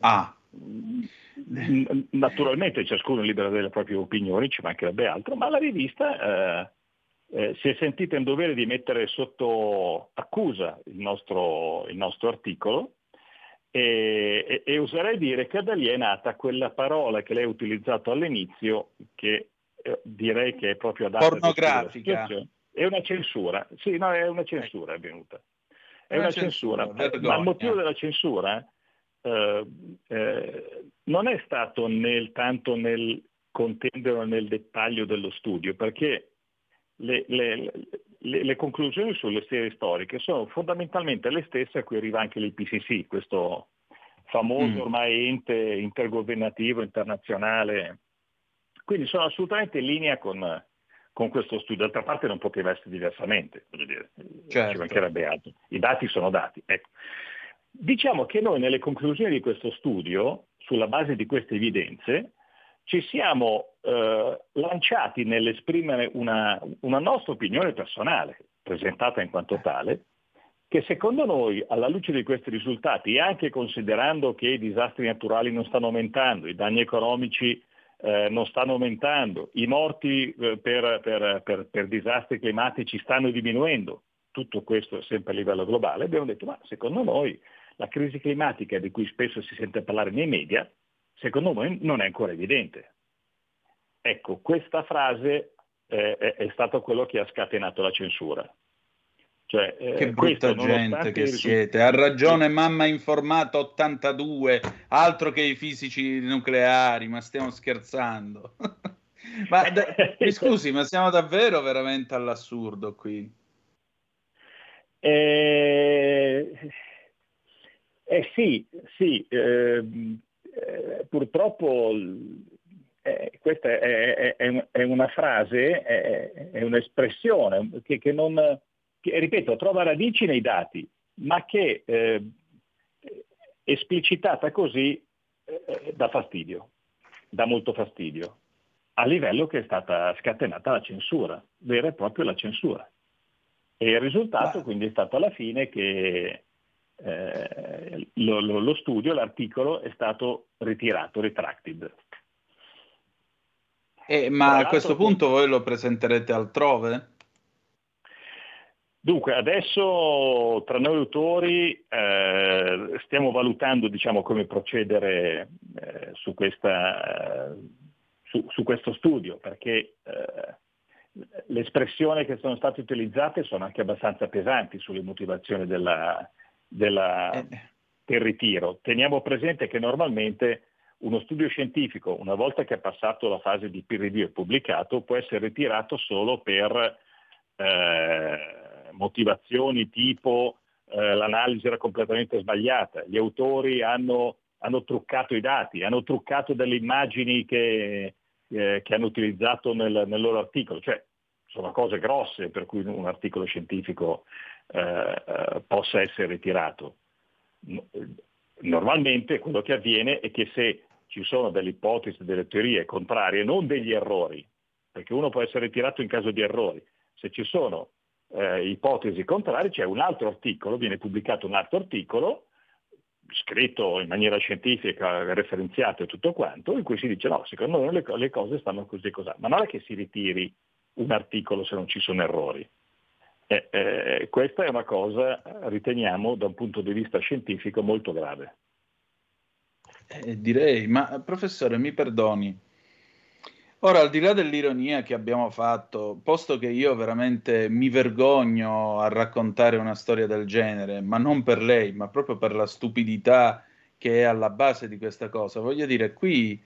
Ah, Naturalmente ciascuno è libero delle proprie opinioni, ci mancherebbe altro, ma la rivista eh, eh, si è sentita in dovere di mettere sotto accusa il nostro, il nostro articolo e, e- e oserei dire che da lì è nata quella parola che lei ha utilizzato all'inizio, che eh, direi che è proprio adatta Pornografica. È una censura, sì, no, è una censura è venuta. È Una una, censura, censura, ma il motivo della censura eh, eh, non è stato nel, tanto nel contendere nel dettaglio dello studio, perché le, le- le- le conclusioni sulle serie storiche sono fondamentalmente le stesse a cui arriva anche l'IPCC, questo famoso Mm. ormai ente intergovernativo internazionale. Quindi sono assolutamente in linea con, con questo studio. D'altra parte non poteva essere diversamente, voglio dire, Certo. ci mancherebbe altro. I dati sono dati. Ecco. Diciamo che noi nelle conclusioni di questo studio, sulla base di queste evidenze, ci siamo eh, lanciati nell'esprimere una, una nostra opinione personale, presentata in quanto tale, che secondo noi, alla luce di questi risultati, e anche considerando che i disastri naturali non stanno aumentando, i danni economici eh, non stanno aumentando, i morti eh, per, per- per- per disastri climatici stanno diminuendo, tutto questo sempre a livello globale, abbiamo detto ma secondo noi la crisi climatica di cui spesso si sente parlare nei media, secondo noi non è ancora evidente. Ecco, questa frase eh, è, è stato quello che ha scatenato la censura. Cioè, eh, che brutta gente che i risultati- siete. Ha ragione mamma informata 82, altro che i fisici nucleari, ma stiamo scherzando. ma da- mi scusi, ma siamo davvero veramente all'assurdo qui. Eh, eh sì, sì, ehm, eh, purtroppo eh, questa è, è- è un- è una frase, è, è un'espressione che, che non, che, ripeto, trova radici nei dati, ma che eh, esplicitata così eh, dà fastidio, dà molto fastidio, a livello che è stata scatenata la censura, vera e propria la censura. E il risultato quindi è stato alla fine che eh, lo, lo- lo studio, l'articolo è stato ritirato, retracted. Eh, ma a questo punto voi lo presenterete altrove? Dunque, adesso tra noi autori eh, stiamo valutando diciamo, come procedere eh, su, questa, su- su questo studio, perché eh, le espressioni che sono state utilizzate sono anche abbastanza pesanti sulle motivazioni della- della- Eh, del ritiro. Teniamo presente che normalmente uno studio scientifico, una volta che è passato la fase di peer review e pubblicato, può essere ritirato solo per eh, motivazioni tipo eh, l'analisi era completamente sbagliata, gli autori hanno, hanno truccato i dati, hanno truccato delle immagini che, eh, che hanno utilizzato nel, nel loro articolo, cioè sono cose grosse per cui un articolo scientifico eh, eh, possa essere ritirato. No- Normalmente quello che avviene è che se ci sono delle ipotesi, delle teorie contrarie, non degli errori, perché uno può essere ritirato in caso di errori, se ci sono eh, ipotesi contrarie c'è un altro articolo, viene pubblicato un altro articolo scritto in maniera scientifica, referenziato e tutto quanto, in cui si dice no, secondo noi le cose stanno così e così, ma non è che si ritiri un articolo se non ci sono errori. Eh, eh, questa è una cosa, riteniamo, da un punto di vista scientifico molto grave. Eh, direi, ma professore, mi perdoni. Ora, al di là dell'ironia che abbiamo fatto, posto che io veramente mi vergogno a raccontare una storia del genere, ma non per lei, ma proprio per la stupidità che è alla base di questa cosa, voglio dire, qui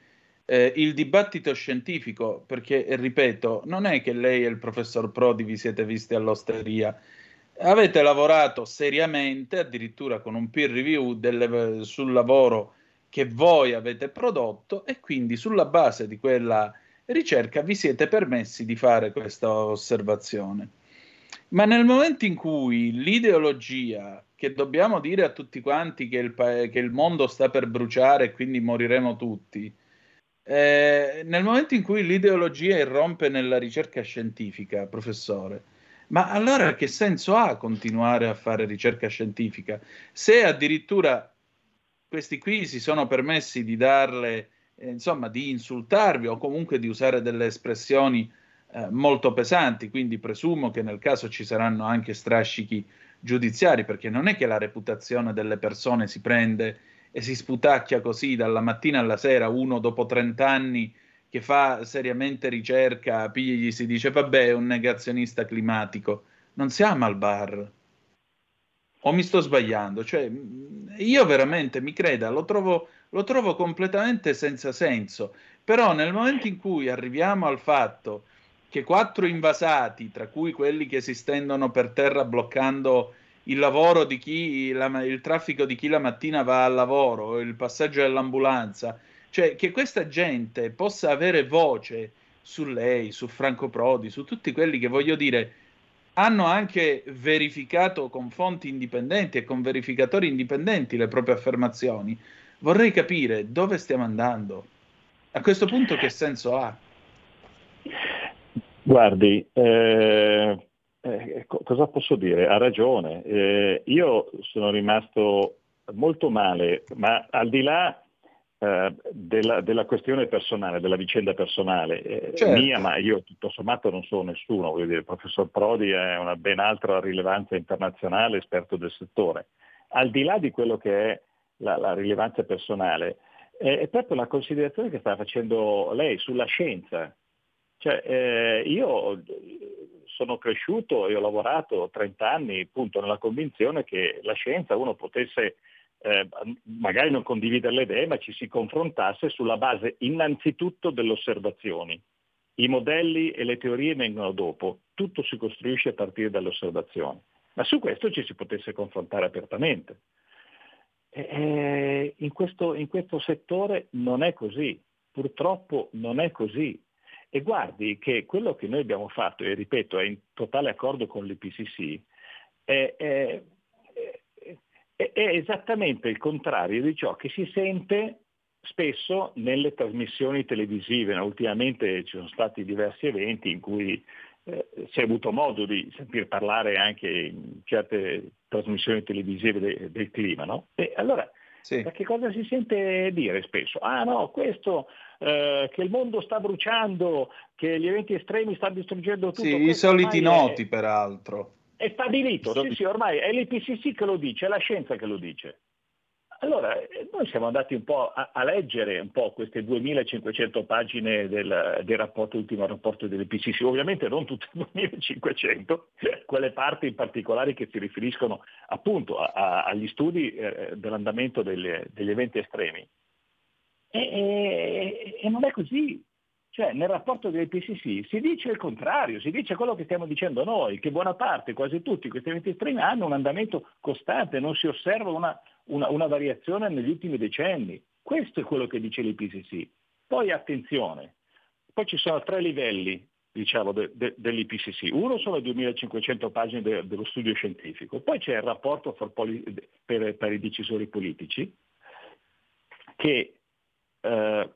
eh, il dibattito scientifico, perché ripeto, non è che lei e il professor Prodi vi siete visti all'osteria, avete lavorato seriamente, addirittura con un peer review delle- sul lavoro che voi avete prodotto e quindi sulla base di quella ricerca vi siete permessi di fare questa osservazione. Ma nel momento in cui l'ideologia, che dobbiamo dire a tutti quanti che il, pa- che il mondo sta per bruciare e quindi moriremo tutti, eh, nel momento in cui l'ideologia irrompe nella ricerca scientifica, professore, ma allora che senso ha continuare a fare ricerca scientifica? Se addirittura questi qui si sono permessi di darle, eh, insomma, di insultarvi o comunque di usare delle espressioni eh, molto pesanti, quindi presumo che nel caso ci saranno anche strascichi giudiziari, perché non è che la reputazione delle persone si prende e si sputacchia così dalla mattina alla sera, uno dopo 30 anni che fa seriamente ricerca, pigli gli si dice vabbè è un negazionista climatico, non siamo al bar. O mi sto sbagliando? Cioè, mh, io veramente, mi creda, lo trovo, lo trovo completamente senza senso. Però nel momento in cui arriviamo al fatto che quattro invasati, tra cui quelli che si stendono per terra bloccando il lavoro di chi, la- il traffico di chi la mattina va al lavoro, il passaggio dell'ambulanza, cioè che questa gente possa avere voce su lei, su Franco Prodi, su tutti quelli che voglio dire hanno anche verificato con fonti indipendenti e con verificatori indipendenti le proprie affermazioni. Vorrei capire dove stiamo andando. A questo punto che senso ha? Guardi, eh, eh, co- cosa posso dire? Ha ragione. Eh, io sono rimasto molto male, ma al di là eh, della, della questione personale, della vicenda personale eh, Certo. mia, ma io tutto sommato non sono nessuno, voglio dire, il professor Prodi è una ben altra rilevanza internazionale, esperto del settore. Al di là di quello che è la, la rilevanza personale, eh, è proprio la considerazione che sta facendo lei sulla scienza. Cioè, eh, io sono cresciuto e ho lavorato 30 anni appunto nella convinzione che la scienza uno potesse eh, magari non condividere le idee, ma ci si confrontasse sulla base innanzitutto delle osservazioni. I modelli e le teorie vengono dopo, tutto si costruisce a partire dalle osservazioni. ma su questo ci si potesse confrontare apertamente. E- e in, questo, in questo settore non è così, purtroppo non è così. E guardi che quello che noi abbiamo fatto, e ripeto, è in totale accordo con l'IPCC, è, è- è- è esattamente il contrario di ciò che si sente spesso nelle trasmissioni televisive. No? Ultimamente ci sono stati diversi eventi in cui eh, si è avuto modo di sentir parlare anche in certe trasmissioni televisive de- del clima. No? E allora, da che cosa si sente dire spesso? Ah no, questo, eh, che il mondo sta bruciando, che gli eventi estremi stanno distruggendo tutto. Sì, i soliti ormai è- noti peraltro. è stabilito, sì, sì, ormai è l'IPCC che lo dice, è la scienza che lo dice. Allora, eh, noi siamo andati un po' a, a leggere un po' queste 2500 pagine del, del rapporto, ultimo rapporto dell'IPCC, ovviamente non tutte 2500, quelle parti in particolare che si riferiscono appunto a- a- agli studi eh, dell'andamento delle- degli eventi estremi. E, e- e non è così. Cioè, nel rapporto dell'IPCC si dice il contrario, si dice quello che stiamo dicendo noi, che buona parte, quasi tutti questi eventi estremi hanno un andamento costante, non si osserva una, una- una variazione negli ultimi decenni. Questo è quello che dice l'IPCC. Poi attenzione, poi ci sono tre livelli diciamo, de- de- dell'IPCC. Uno sono le 2500 pagine de- dello studio scientifico, poi c'è il rapporto poli- per, per i decisori politici, che eh,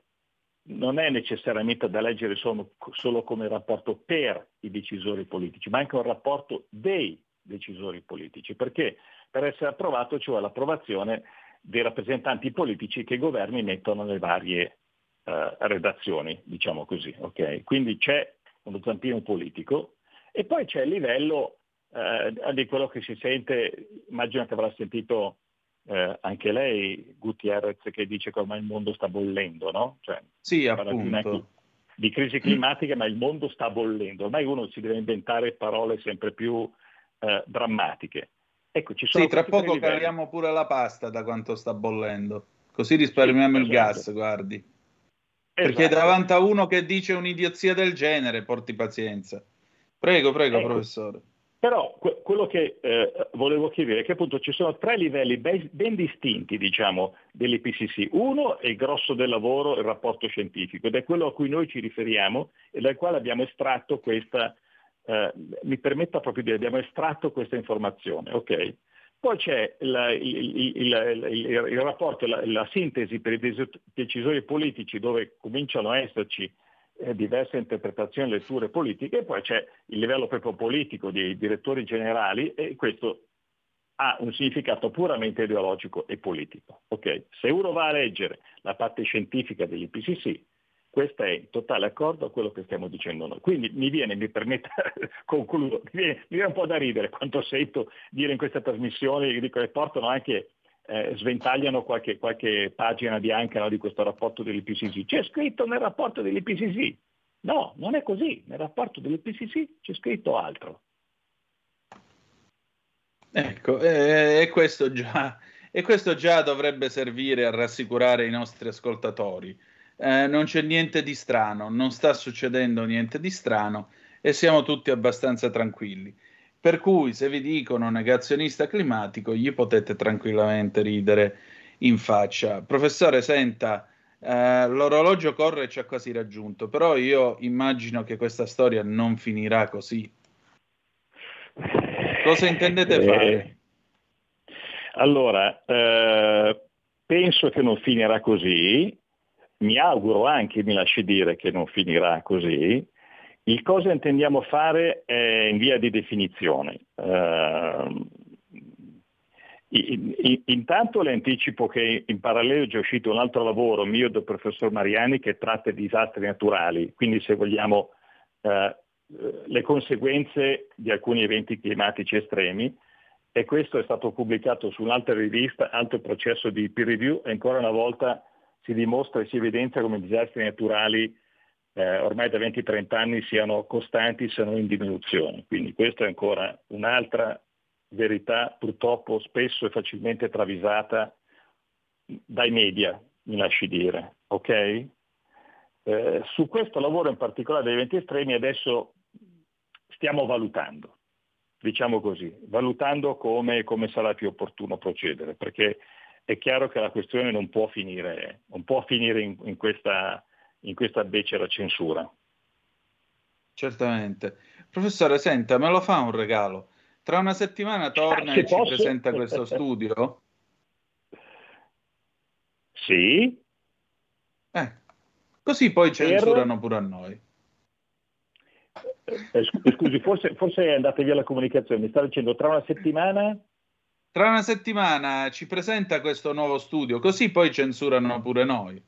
non è necessariamente da leggere solo, solo come rapporto per i decisori politici, ma anche un rapporto dei decisori politici, perché per essere approvato ci vuole l'approvazione dei rappresentanti politici che i governi mettono nelle varie eh, redazioni, diciamo così. ok? Quindi c'è uno zampino politico e poi c'è il livello eh, di quello che si sente, immagino che avrà sentito eh, anche lei, Gutierrez, che dice che ormai il mondo sta bollendo, no? Cioè, Sì, appunto. di crisi climatica, ma il mondo sta bollendo. Ormai uno si deve inventare parole sempre più eh, drammatiche. Ecco, ci sono Sì, tra poco livelli. caliamo pure la pasta da quanto sta bollendo. Così risparmiamo il esatto. gas, guardi. Perché Esatto. davanti a uno che dice un'idiozia del genere, porti pazienza. Prego, prego, Ecco. professore. Però que- quello che eh, volevo chiedere è che appunto ci sono tre livelli ben, ben distinti, diciamo, dell'IPCC. Uno è il grosso del lavoro, il rapporto scientifico, ed è quello a cui noi ci riferiamo e dal quale abbiamo estratto questa, eh, mi permetta proprio di dire, abbiamo estratto questa informazione, ok? Poi c'è la- il, il- il- il- rapporto, la, la sintesi per i decisori politici dove cominciano a esserci eh, diverse interpretazioni e letture politiche, e poi c'è il livello proprio politico dei direttori generali e questo ha un significato puramente ideologico e politico. ok? Se uno va a leggere la parte scientifica dell'IPCC, questo è in totale accordo a quello che stiamo dicendo noi. Quindi mi viene, mi permetta, concludo, mi viene, mi viene un po' da ridere quando sento dire in queste trasmissioni che dico, che portano anche, eh, sventagliano qualche, qualche pagina bianca no, di questo rapporto dell'IPCC. C'è scritto nel rapporto dell'IPCC. No, non è così. Nel rapporto dell'IPCC c'è scritto altro. Ecco, eh, e, questo già, e questo già dovrebbe servire a rassicurare i nostri ascoltatori. Eh, non c'è niente di strano, non sta succedendo niente di strano e siamo tutti abbastanza tranquilli. Per cui se vi dicono negazionista climatico, gli potete tranquillamente ridere in faccia. Professore, senta, eh, l'orologio corre e ci ha quasi raggiunto, però io immagino che questa storia non finirà così. Cosa intendete Eh, fare? Allora, eh, penso che non finirà così, mi auguro anche, mi lasci dire, che non finirà così. Il cosa intendiamo fare è in via di definizione. In- in- intanto le anticipo che in parallelo è già uscito un altro lavoro mio del professor Mariani che tratta di disastri naturali, quindi se vogliamo eh, le conseguenze di alcuni eventi climatici estremi e questo è stato pubblicato su un'altra rivista, altro processo di peer review e ancora una volta si dimostra e si evidenzia come i disastri naturali eh, ormai da 20-30 anni siano costanti se non in diminuzione. Quindi questa è ancora un'altra verità purtroppo spesso e facilmente travisata dai media, mi lasci dire. ok? Eh, su questo lavoro in particolare degli eventi estremi adesso stiamo valutando. diciamo così, valutando come, come sarà più opportuno procedere, perché è chiaro che la questione non può finire, non può finire in, in questa, in questa becera censura. Certamente. Professore, senta, me lo fa un regalo. Tra una settimana torna Se e ci posso? presenta questo studio? Sì, Eh, così poi censurano pure a noi. Eh, scu- scusi, forse, forse è andata via la comunicazione, mi sta dicendo tra una settimana? Tra una settimana ci presenta questo nuovo studio, così poi censurano pure noi.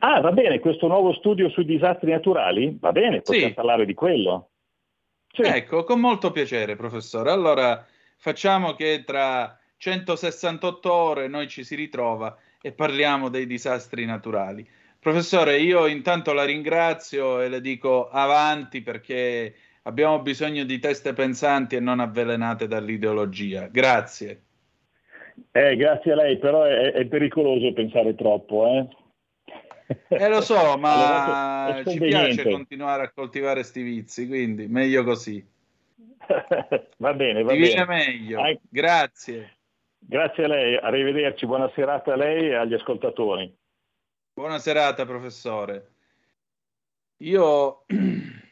Ah, va bene, questo nuovo studio sui disastri naturali? Va bene, possiamo Sì. parlare di quello. Sì. Ecco, con molto piacere, professore. Allora facciamo che tra 168 ore noi ci si ritrova e parliamo dei disastri naturali. Professore, io intanto la ringrazio e le dico avanti perché abbiamo bisogno di teste pensanti e non avvelenate dall'ideologia. Grazie. Eh, grazie a lei, però è, è pericoloso pensare troppo, eh? Eh, lo so, ma ci piace continuare a coltivare sti vizi, quindi meglio così. va bene, va Ti viene bene. meglio. Grazie. Grazie a lei, arrivederci, buona serata a lei e agli ascoltatori. Buona serata, professore. Io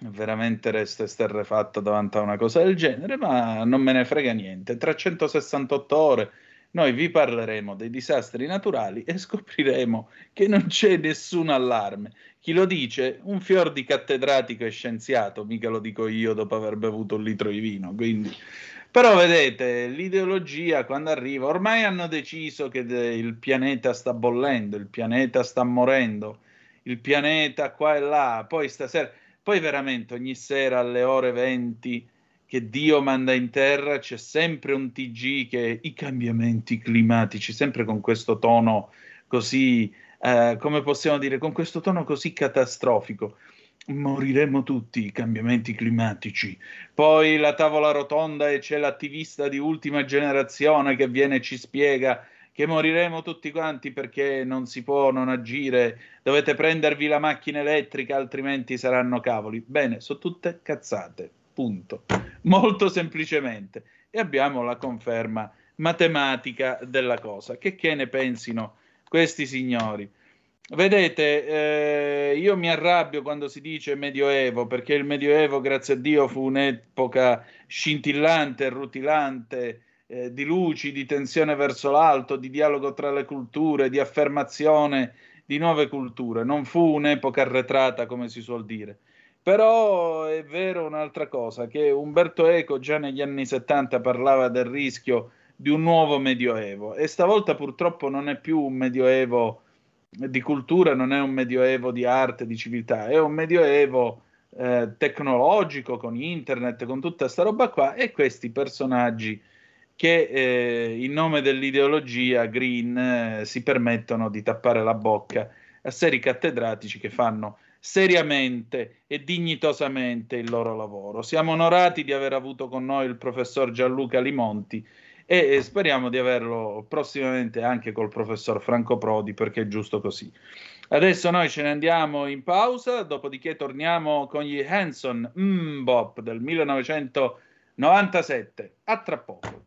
veramente resto esterrefatto davanti a una cosa del genere, ma non me ne frega niente. Tra 168 ore noi vi parleremo dei disastri naturali e scopriremo che non c'è nessun allarme. Chi lo dice? Un fior di cattedratico e scienziato, mica lo dico io dopo aver bevuto un litro di vino, quindi... Però vedete, l'ideologia quando arriva, ormai hanno deciso che il pianeta sta bollendo, il pianeta sta morendo, il pianeta qua e là, poi stasera, poi veramente ogni sera alle ore 20 che Dio manda in terra c'è sempre un TG che i cambiamenti climatici, sempre con questo tono così, eh, come possiamo dire, con questo tono così catastrofico. Moriremo tutti, i cambiamenti climatici. Poi la tavola rotonda e c'è l'attivista di ultima generazione che viene e ci spiega che moriremo tutti quanti perché non si può non agire, dovete prendervi la macchina elettrica, altrimenti saranno cavoli. Bene, sono tutte cazzate, punto. Molto semplicemente. E abbiamo la conferma matematica della cosa. Che, che ne pensino questi signori? Vedete, eh, io mi arrabbio quando si dice Medioevo, perché il Medioevo, grazie a Dio, fu un'epoca scintillante, rutilante, eh, di luci, di tensione verso l'alto, di dialogo tra le culture, di affermazione di nuove culture. Non fu un'epoca arretrata, come si suol dire. Però è vero un'altra cosa, che Umberto Eco già negli anni 70 parlava del rischio di un nuovo Medioevo e stavolta purtroppo non è più un Medioevo di cultura, non è un Medioevo di arte, di civiltà, è un Medioevo eh, tecnologico con internet, con tutta sta roba qua e questi personaggi che eh, in nome dell'ideologia green eh, si permettono di tappare la bocca a seri cattedratici che fanno seriamente e dignitosamente il loro lavoro. Siamo onorati di aver avuto con noi il professor Gianluca Limonti e e speriamo di averlo prossimamente anche col professor Franco Prodi perché è giusto così. Adesso noi ce ne andiamo in pausa, dopodiché torniamo con gli Hanson Mbop del 1997. A tra poco.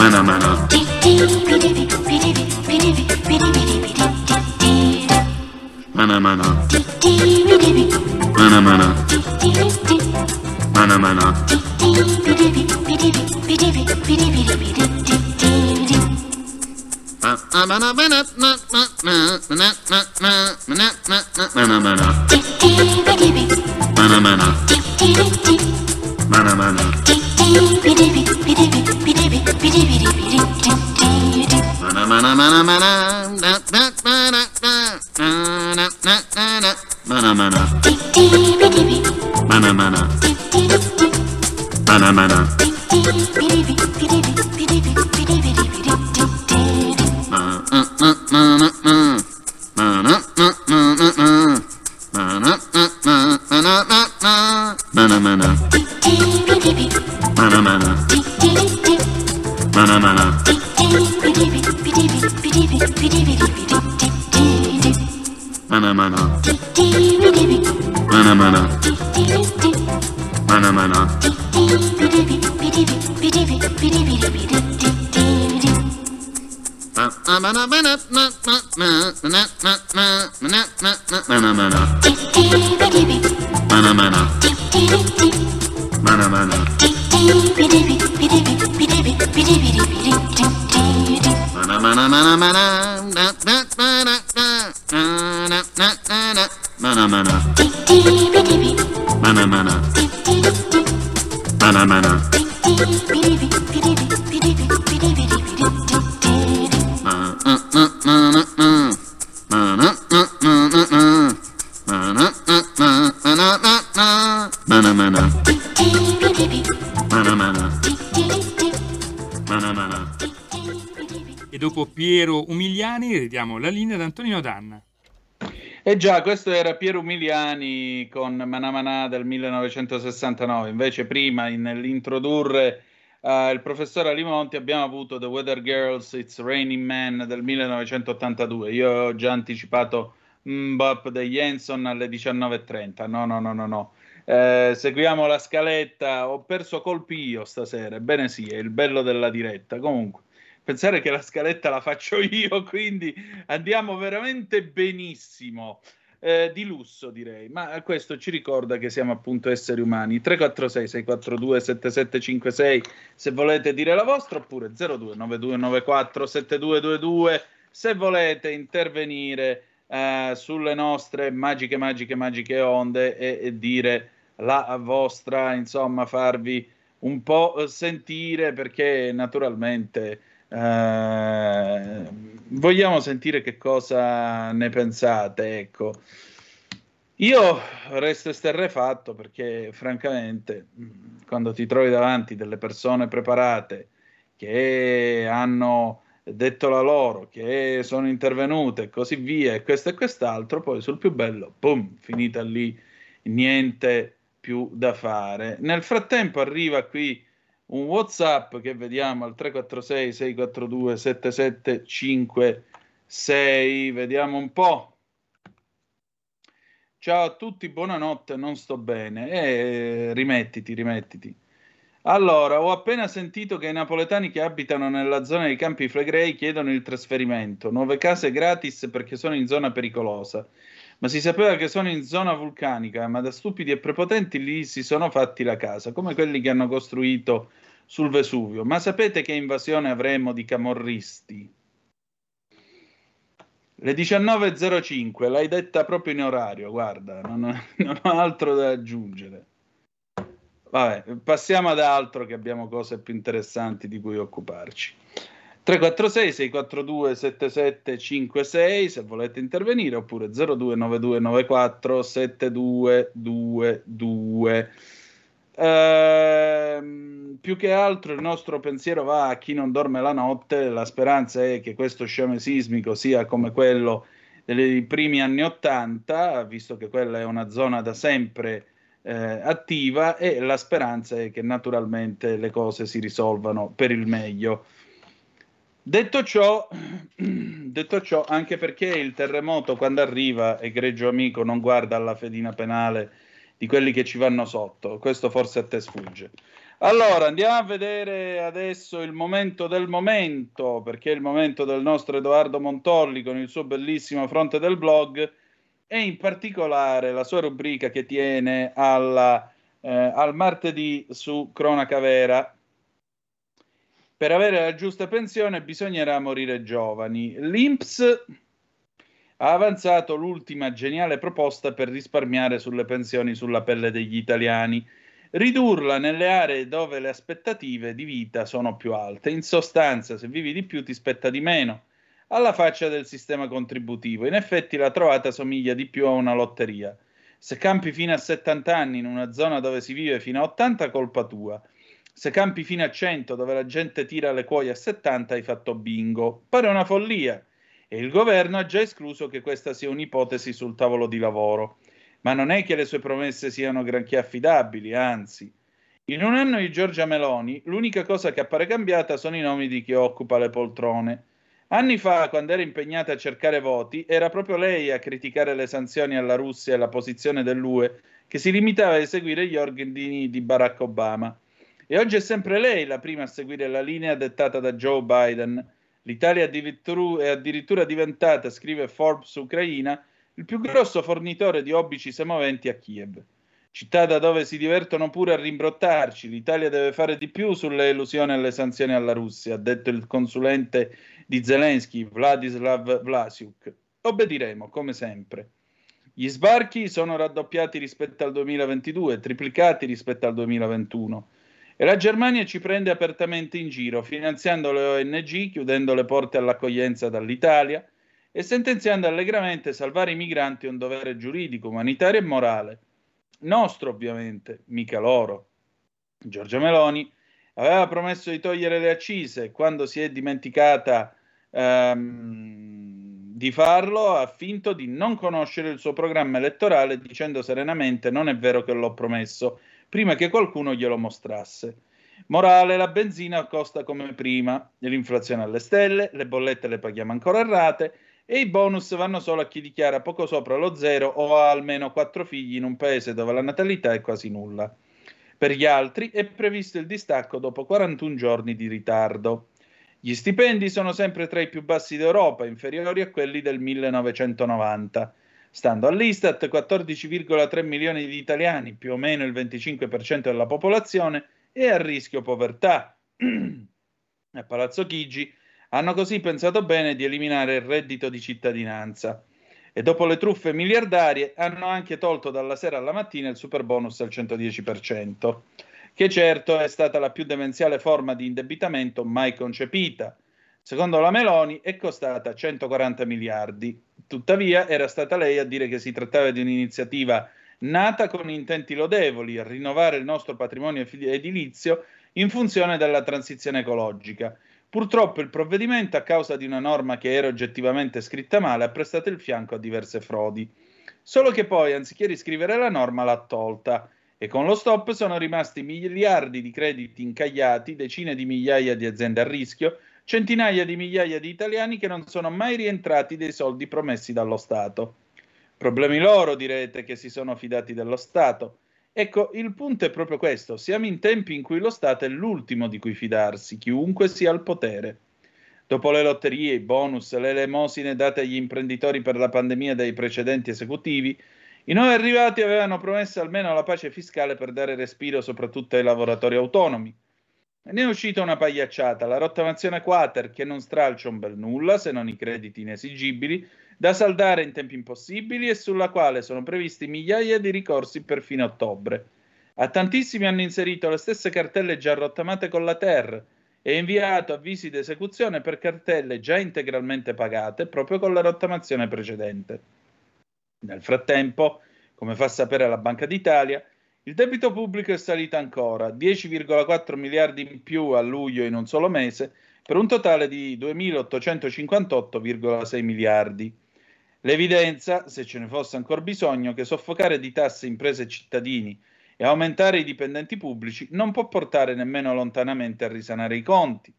mana. Mana mana. Mana mana. Mana mana. Mana mana mana mana mana mana mana mana mana. Mana mana. Mana mana. Mana mana mana mana. Na na na na na. Na na na na na. Mana mana. Mana mana. Mana mana. Manamana. Manamana. na na na Piero Umiliani ridiamo la linea ad Antonino Danna. E già, questo era Piero Umiliani con Manamana del 1969. Invece, prima in- nell'introdurre eh, il professor Alimonti abbiamo avuto The Weather Girls It's Raining Man del 1982. Io ho già anticipato Mbop degli Jenson alle 19.30. No, no, no, no, no. Eh, seguiamo la scaletta. Ho perso colpi io stasera. Ebbene sì, è il bello della diretta. Comunque, pensare che la scaletta la faccio io, quindi andiamo veramente benissimo. Eh, di lusso direi, ma questo ci ricorda che siamo appunto esseri umani. 346 642 7756 se volete dire la vostra oppure 029294 7222 se volete intervenire eh, sulle nostre magiche magiche magiche onde e, e dire la vostra, insomma, farvi un po' sentire perché naturalmente eh, vogliamo sentire che cosa ne pensate, ecco. Io resto esterrefatto perché francamente quando ti trovi davanti delle persone preparate che hanno detto la loro, che sono intervenute e così via e questo e quest'altro, poi sul più bello, boom, finita lì, niente più da fare. Nel frattempo arriva qui un WhatsApp che vediamo al 346 642 7756, vediamo un po'. Ciao a tutti, buonanotte, non sto bene. Eh, rimettiti, rimettiti. Allora, ho appena sentito che i napoletani che abitano nella zona dei Campi Flegrei chiedono il trasferimento, nuove case gratis perché sono in zona pericolosa. Ma si sapeva che sono in zona vulcanica, ma da stupidi e prepotenti lì si sono fatti la casa, come quelli che hanno costruito sul Vesuvio. Ma sapete che invasione avremo di camorristi? Le 19.05, l'hai detta proprio in orario, guarda, non, non ho altro da aggiungere. Vabbè, passiamo ad altro che abbiamo cose più interessanti di cui occuparci. 346 642 7756 se volete intervenire oppure 029294 7222. Ehm, più che altro il nostro pensiero va a chi non dorme la notte, la speranza è che questo sciame sismico sia come quello dei primi anni 80, visto che quella è una zona da sempre eh, attiva e la speranza è che naturalmente le cose si risolvano per il meglio. Detto ciò, detto ciò, anche perché il terremoto quando arriva, egregio amico, non guarda alla fedina penale di quelli che ci vanno sotto, questo forse a te sfugge. Allora, andiamo a vedere adesso il momento del momento, perché è il momento del nostro Edoardo Montolli con il suo bellissimo fronte del blog e in particolare la sua rubrica che tiene alla, eh, al martedì su Cronaca Vera. Per avere la giusta pensione bisognerà morire giovani. L'INPS ha avanzato l'ultima geniale proposta per risparmiare sulle pensioni sulla pelle degli italiani ridurla nelle aree dove le aspettative di vita sono più alte. In sostanza, se vivi di più ti spetta di meno. Alla faccia del sistema contributivo. In effetti la trovata somiglia di più a una lotteria. Se campi fino a 70 anni in una zona dove si vive fino a 80, colpa tua. Se campi fino a 100 dove la gente tira le cuoie a 70, hai fatto bingo. Pare una follia. E il governo ha già escluso che questa sia un'ipotesi sul tavolo di lavoro ma non è che le sue promesse siano granché affidabili, anzi. In un anno di Giorgia Meloni, l'unica cosa che appare cambiata sono i nomi di chi occupa le poltrone. Anni fa, quando era impegnata a cercare voti, era proprio lei a criticare le sanzioni alla Russia e la posizione dell'UE, che si limitava a eseguire gli ordini di Barack Obama. E oggi è sempre lei la prima a seguire la linea dettata da Joe Biden. L'Italia è addirittura diventata, scrive Forbes Ucraina, il più grosso fornitore di obici semoventi a Kiev. Città da dove si divertono pure a rimbrottarci. L'Italia deve fare di più sulle illusioni e le sanzioni alla Russia, ha detto il consulente di Zelensky, Vladislav Vlasiuk. Obbediremo, come sempre. Gli sbarchi sono raddoppiati rispetto al 2022, triplicati rispetto al 2021. E la Germania ci prende apertamente in giro, finanziando le ONG, chiudendo le porte all'accoglienza dall'Italia, e sentenziando allegramente salvare i migranti è un dovere giuridico, umanitario e morale. Nostro, ovviamente, mica loro. Giorgia Meloni aveva promesso di togliere le accise quando si è dimenticata ehm, di farlo ha finto di non conoscere il suo programma elettorale dicendo serenamente non è vero che l'ho promesso, prima che qualcuno glielo mostrasse. Morale, la benzina costa come prima, l'inflazione alle stelle, le bollette le paghiamo ancora a rate e i bonus vanno solo a chi dichiara poco sopra lo zero o ha almeno quattro figli in un paese dove la natalità è quasi nulla. Per gli altri è previsto il distacco dopo 41 giorni di ritardo. Gli stipendi sono sempre tra i più bassi d'Europa, inferiori a quelli del 1990. Stando all'Istat, 14,3 milioni di italiani, più o meno il 25% della popolazione, è a rischio povertà. a Palazzo Chigi hanno così pensato bene di eliminare il reddito di cittadinanza e dopo le truffe miliardarie hanno anche tolto dalla sera alla mattina il super bonus al 110%, che certo è stata la più demenziale forma di indebitamento mai concepita. Secondo la Meloni è costata 140 miliardi. Tuttavia era stata lei a dire che si trattava di un'iniziativa nata con intenti lodevoli a rinnovare il nostro patrimonio edilizio in funzione della transizione ecologica Purtroppo il provvedimento, a causa di una norma che era oggettivamente scritta male, ha prestato il fianco a diverse frodi. Solo che poi, anziché riscrivere la norma, l'ha tolta e con lo stop sono rimasti miliardi di crediti incagliati, decine di migliaia di aziende a rischio, centinaia di migliaia di italiani che non sono mai rientrati dei soldi promessi dallo Stato. Problemi loro, direte, che si sono fidati dello Stato. Ecco, il punto è proprio questo. Siamo in tempi in cui lo Stato è l'ultimo di cui fidarsi, chiunque sia al potere. Dopo le lotterie, i bonus, le elemosine date agli imprenditori per la pandemia dai precedenti esecutivi, i nuovi arrivati avevano promesso almeno la pace fiscale per dare respiro soprattutto ai lavoratori autonomi. Ne è uscita una pagliacciata, la rottamazione quater che non stralcia un bel nulla se non i crediti inesigibili, da saldare in tempi impossibili e sulla quale sono previsti migliaia di ricorsi per fine ottobre. A tantissimi hanno inserito le stesse cartelle già rottamate con la Ter e inviato avvisi di esecuzione per cartelle già integralmente pagate proprio con la rottamazione precedente. Nel frattempo, come fa sapere la Banca d'Italia, il debito pubblico è salito ancora, 10,4 miliardi in più a luglio in un solo mese, per un totale di 2.858,6 miliardi. L'evidenza, se ce ne fosse ancora bisogno, che soffocare di tasse imprese e cittadini e aumentare i dipendenti pubblici non può portare nemmeno lontanamente a risanare i conti.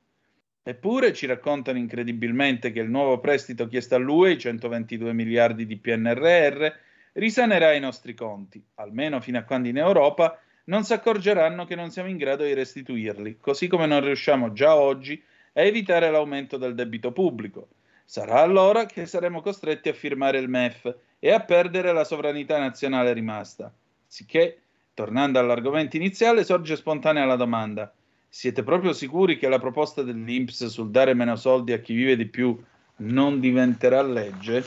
Eppure ci raccontano incredibilmente che il nuovo prestito chiesto all'UE, i 122 miliardi di PNRR, risanerà i nostri conti, almeno fino a quando in Europa non si accorgeranno che non siamo in grado di restituirli, così come non riusciamo già oggi a evitare l'aumento del debito pubblico. Sarà allora che saremo costretti a firmare il MEF e a perdere la sovranità nazionale rimasta. Sicché, tornando all'argomento iniziale, sorge spontanea la domanda: siete proprio sicuri che la proposta dell'Inps sul dare meno soldi a chi vive di più non diventerà legge?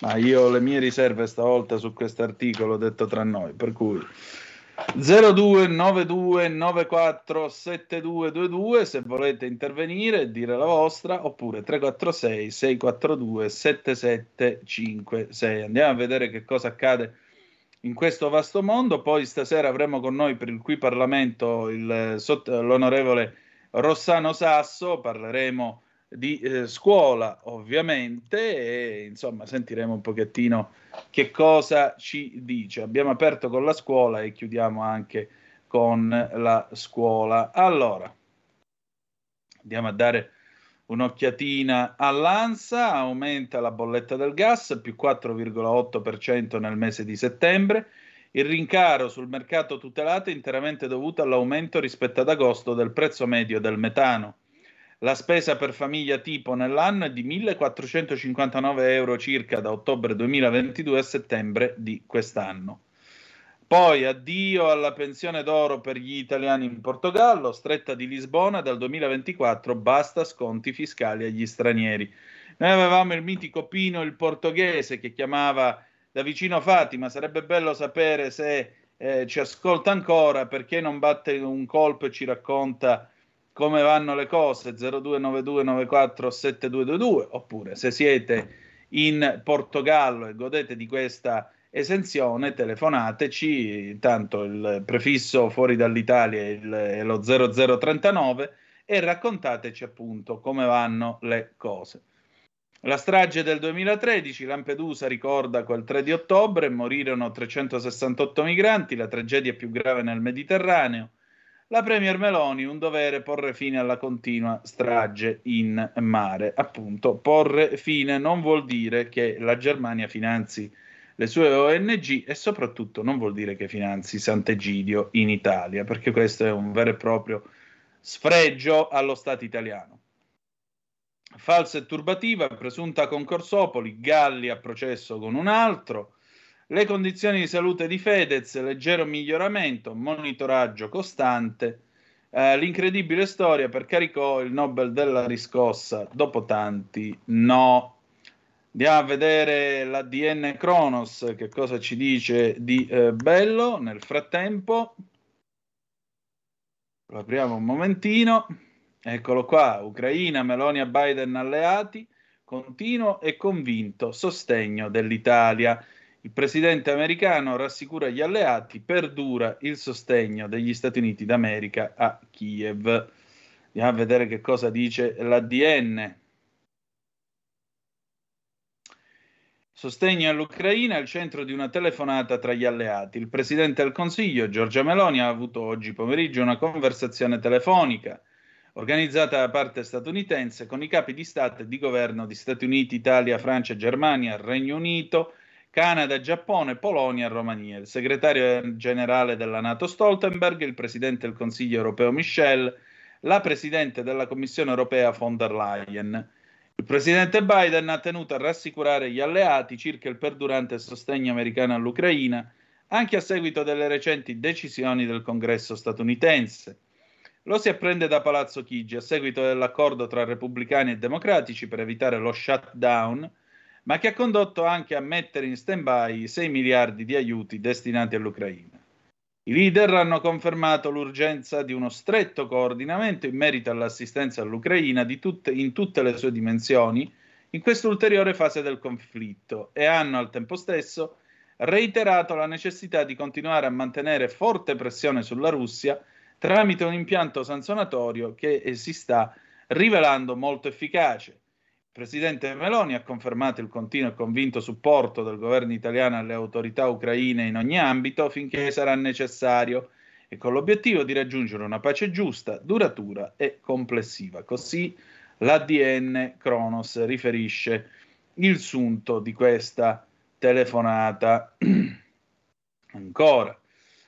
Ma io ho le mie riserve stavolta su questo articolo, detto tra noi, per cui 0292947222 se volete intervenire e dire la vostra oppure 346 642 7756 andiamo a vedere che cosa accade in questo vasto mondo. Poi stasera avremo con noi per il qui Parlamento il, sott- l'onorevole Rossano Sasso. Parleremo di eh, scuola ovviamente e insomma sentiremo un pochettino che cosa ci dice. Abbiamo aperto con la scuola e chiudiamo anche con la scuola. Allora, andiamo a dare un'occhiatina all'ANSA, aumenta la bolletta del gas più 4,8% nel mese di settembre. Il rincaro sul mercato tutelato è interamente dovuto all'aumento rispetto ad agosto del prezzo medio del metano. La spesa per famiglia tipo nell'anno è di 1.459 euro circa da ottobre 2022 a settembre di quest'anno. Poi addio alla pensione d'oro per gli italiani in Portogallo, stretta di Lisbona dal 2024, basta sconti fiscali agli stranieri. Noi avevamo il mitico Pino il portoghese che chiamava da vicino Fatima, sarebbe bello sapere se eh, ci ascolta ancora, perché non batte un colpo e ci racconta come vanno le cose 0292947222 oppure se siete in Portogallo e godete di questa esenzione telefonateci tanto il prefisso fuori dall'Italia è, il, è lo 0039 e raccontateci appunto come vanno le cose. La strage del 2013 Lampedusa ricorda quel 3 di ottobre morirono 368 migranti la tragedia più grave nel Mediterraneo la Premier Meloni un dovere porre fine alla continua strage in mare. Appunto, porre fine non vuol dire che la Germania finanzi le sue ONG e soprattutto non vuol dire che finanzi Sant'Egidio in Italia, perché questo è un vero e proprio sfregio allo Stato italiano. Falsa e turbativa, presunta concorsopoli, Galli a processo con un altro, le condizioni di salute di Fedez, leggero miglioramento, monitoraggio costante, eh, l'incredibile storia per Caricò il Nobel della riscossa dopo tanti no. Andiamo a vedere l'ADN Kronos, che cosa ci dice di eh, bello nel frattempo. Lo apriamo un momentino. Eccolo qua, Ucraina, Meloni a Biden alleati, continuo e convinto sostegno dell'Italia. Il presidente americano rassicura gli alleati, perdura il sostegno degli Stati Uniti d'America a Kiev. Andiamo a vedere che cosa dice l'ADN. Sostegno all'Ucraina al centro di una telefonata tra gli alleati. Il presidente del Consiglio, Giorgia Meloni, ha avuto oggi pomeriggio una conversazione telefonica organizzata da parte statunitense con i capi di Stato e di governo di Stati Uniti, Italia, Francia, Germania, Regno Unito, Canada, Giappone, Polonia e Romania. Il segretario generale della Nato Stoltenberg, il presidente del Consiglio europeo Michel, la presidente della Commissione europea von der Leyen. Il presidente Biden ha tenuto a rassicurare gli alleati circa il perdurante sostegno americano all'Ucraina, anche a seguito delle recenti decisioni del Congresso statunitense. Lo si apprende da Palazzo Chigi a seguito dell'accordo tra repubblicani e democratici per evitare lo shutdown, ma che ha condotto anche a mettere in stand-by 6 miliardi di aiuti destinati all'Ucraina. I leader hanno confermato l'urgenza di uno stretto coordinamento in merito all'assistenza all'Ucraina tutte, in tutte le sue dimensioni in questa ulteriore fase del conflitto e hanno al tempo stesso reiterato la necessità di continuare a mantenere forte pressione sulla Russia tramite un impianto sanzionatorio che si sta rivelando molto efficace. Presidente Meloni ha confermato il continuo e convinto supporto del governo italiano alle autorità ucraine in ogni ambito finché sarà necessario e con l'obiettivo di raggiungere una pace giusta, duratura e complessiva. Così l'ADN Kronos riferisce il sunto di questa telefonata. Ancora.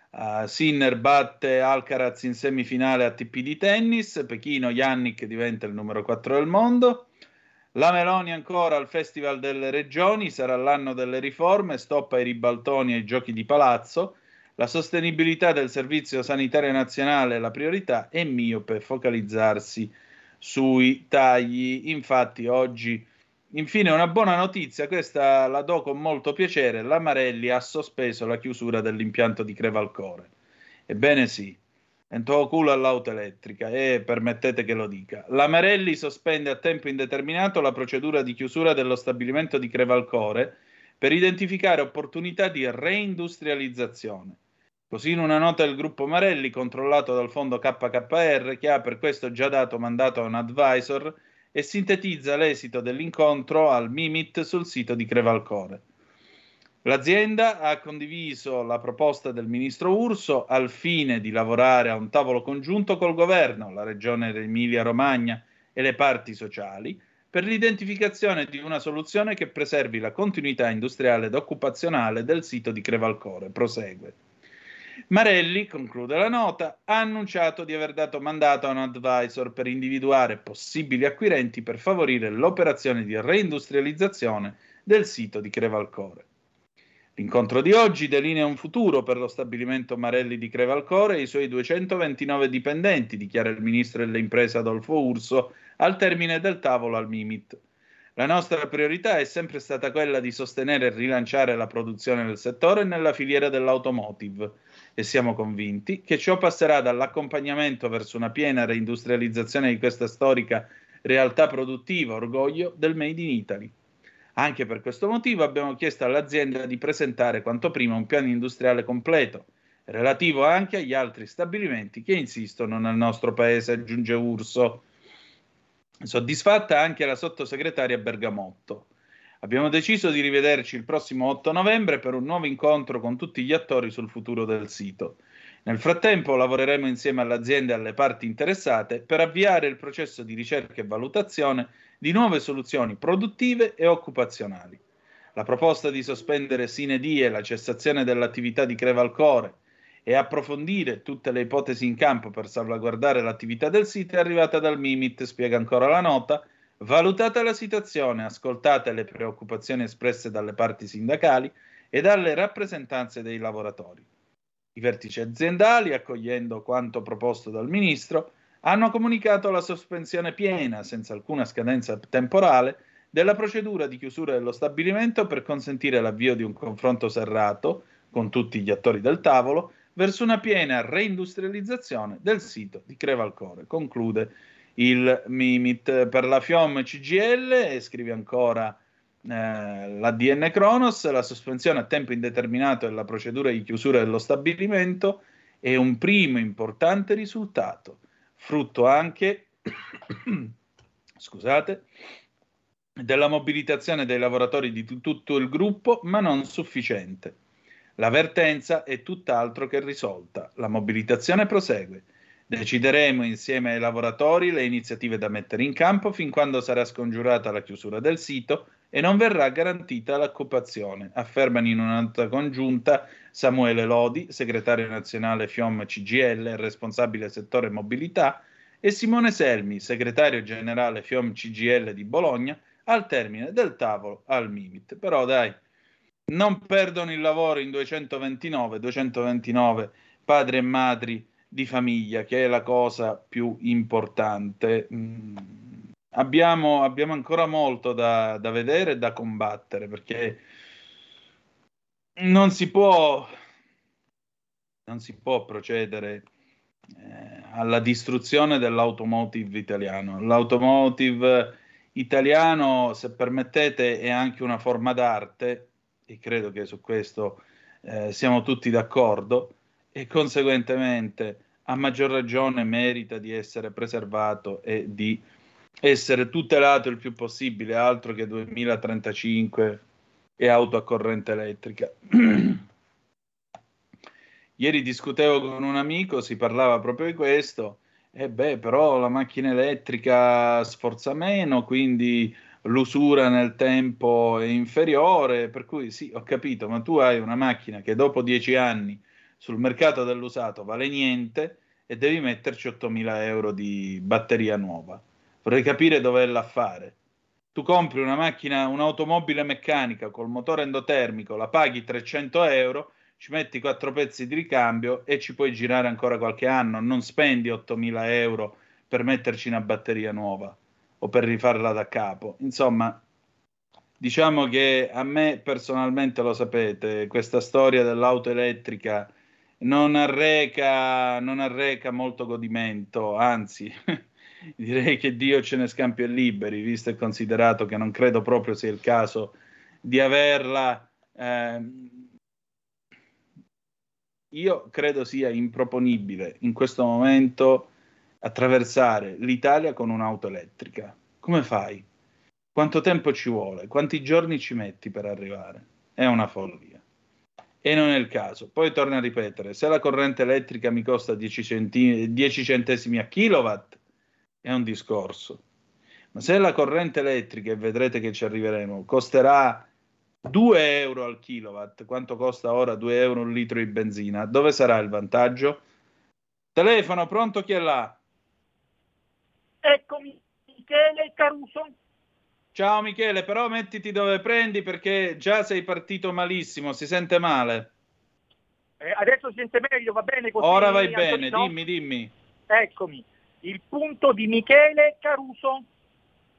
Uh, Sinner batte Alcaraz in semifinale ATP di tennis, Pechino Yannick diventa il numero 4 del mondo. La Meloni ancora al Festival delle Regioni, sarà l'anno delle riforme, stop ai ribaltoni e ai giochi di palazzo. La sostenibilità del Servizio Sanitario Nazionale è la priorità e miope focalizzarsi sui tagli. Infatti oggi, infine, una buona notizia, questa la do con molto piacere, la Marelli ha sospeso la chiusura dell'impianto di Crevalcore. Ebbene sì, entrò culo all'auto elettrica e permettete che lo dica. La Marelli sospende a tempo indeterminato la procedura di chiusura dello stabilimento di Crevalcore per identificare opportunità di reindustrializzazione. Così in una nota del gruppo Marelli, controllato dal fondo KKR, che ha per questo già dato mandato a un advisor, e sintetizza l'esito dell'incontro al Mimit sul sito di Crevalcore. L'azienda ha condiviso la proposta del ministro Urso al fine di lavorare a un tavolo congiunto col governo, la regione Emilia-Romagna e le parti sociali per l'identificazione di una soluzione che preservi la continuità industriale ed occupazionale del sito di Crevalcore. Prosegue. Marelli, conclude la nota, ha annunciato di aver dato mandato a un advisor per individuare possibili acquirenti per favorire l'operazione di reindustrializzazione del sito di Crevalcore. L'incontro di oggi delinea un futuro per lo stabilimento Marelli di Crevalcore e i suoi 229 dipendenti, dichiara il ministro delle imprese Adolfo Urso al termine del tavolo al Mimit. La nostra priorità è sempre stata quella di sostenere e rilanciare la produzione del settore nella filiera dell'automotive e siamo convinti che ciò passerà dall'accompagnamento verso una piena reindustrializzazione di questa storica realtà produttiva, orgoglio del Made in Italy. Anche per questo motivo abbiamo chiesto all'azienda di presentare quanto prima un piano industriale completo, relativo anche agli altri stabilimenti che insistono nel nostro paese, aggiunge Urso. Soddisfatta anche la sottosegretaria Bergamotto. Abbiamo deciso di rivederci il prossimo 8 novembre per un nuovo incontro con tutti gli attori sul futuro del sito. Nel frattempo lavoreremo insieme all'azienda e alle parti interessate per avviare il processo di ricerca e valutazione di nuove soluzioni produttive e occupazionali. La proposta di sospendere sine die la cessazione dell'attività di Crevalcore e approfondire tutte le ipotesi in campo per salvaguardare l'attività del sito è arrivata dal Mimit, spiega ancora la nota, valutata la situazione, ascoltate le preoccupazioni espresse dalle parti sindacali e dalle rappresentanze dei lavoratori. I vertici aziendali, accogliendo quanto proposto dal ministro, hanno comunicato la sospensione piena, senza alcuna scadenza temporale, della procedura di chiusura dello stabilimento per consentire l'avvio di un confronto serrato con tutti gli attori del tavolo verso una piena reindustrializzazione del sito di Crevalcore. Conclude il Mimit per la FIOM CGL e scrive ancora eh, l'ADN Kronos, la sospensione a tempo indeterminato della procedura di chiusura dello stabilimento è un primo importante risultato, frutto anche scusate, della mobilitazione dei lavoratori di t- tutto il gruppo, ma non sufficiente. L'avvertenza è tutt'altro che risolta. La mobilitazione prosegue. Decideremo insieme ai lavoratori le iniziative da mettere in campo fin quando sarà scongiurata la chiusura del sito e non verrà garantita l'occupazione, affermano in una nota congiunta Samuele Lodi, segretario nazionale FIOM CGL e responsabile settore mobilità, e Simone Selmi, segretario generale FIOM CGL di Bologna, al termine del tavolo al Mimit. Però dai, non perdono il lavoro in 229, 229 padri e madri di famiglia, che è la cosa più importante. Mm, abbiamo, abbiamo ancora molto da, da vedere e da combattere perché non si può, non si può procedere eh, alla distruzione dell'automotive italiano. L'automotive italiano, se permettete, è anche una forma d'arte e credo che su questo eh, siamo tutti d'accordo e conseguentemente a maggior ragione merita di essere preservato e di essere tutelato il più possibile, altro che 2035 e auto a corrente elettrica. Ieri discutevo con un amico, si parlava proprio di questo, e beh, però la macchina elettrica sforza meno, quindi l'usura nel tempo è inferiore, per cui sì, ho capito, ma tu hai una macchina che dopo dieci anni sul mercato dell'usato vale niente e devi metterci 8.000 euro di batteria nuova. Vorrei capire dov'è l'affare. Tu compri una macchina, un'automobile meccanica col motore endotermico, la paghi 300 euro, ci metti quattro pezzi di ricambio e ci puoi girare ancora qualche anno. Non spendi 8.000 euro per metterci una batteria nuova o per rifarla da capo. Insomma, diciamo che a me personalmente lo sapete, questa storia dell'auto elettrica non arreca, non arreca molto godimento, anzi, direi che Dio ce ne scampi e liberi, visto e considerato che non credo proprio sia il caso di averla. ehm, io credo sia improponibile in questo momento attraversare l'Italia con un'auto elettrica. Come fai? Quanto tempo ci vuole? Quanti giorni ci metti per arrivare? È una follia. E non è il caso. Poi torno a ripetere, se la corrente elettrica mi costa 10, centi- 10 centesimi a kilowatt, è un discorso. Ma se la corrente elettrica, e vedrete che ci arriveremo, costerà 2 euro al kilowatt, quanto costa ora 2 euro un litro di benzina, dove sarà il vantaggio? Telefono, pronto chi è là? Eccomi, Michele Caruso. Ciao Michele, però mettiti dove prendi perché già sei partito malissimo, si sente male. Eh, adesso si sente meglio, va bene così? Ora vai bene, Antonino? dimmi, dimmi. Eccomi, il punto di Michele Caruso.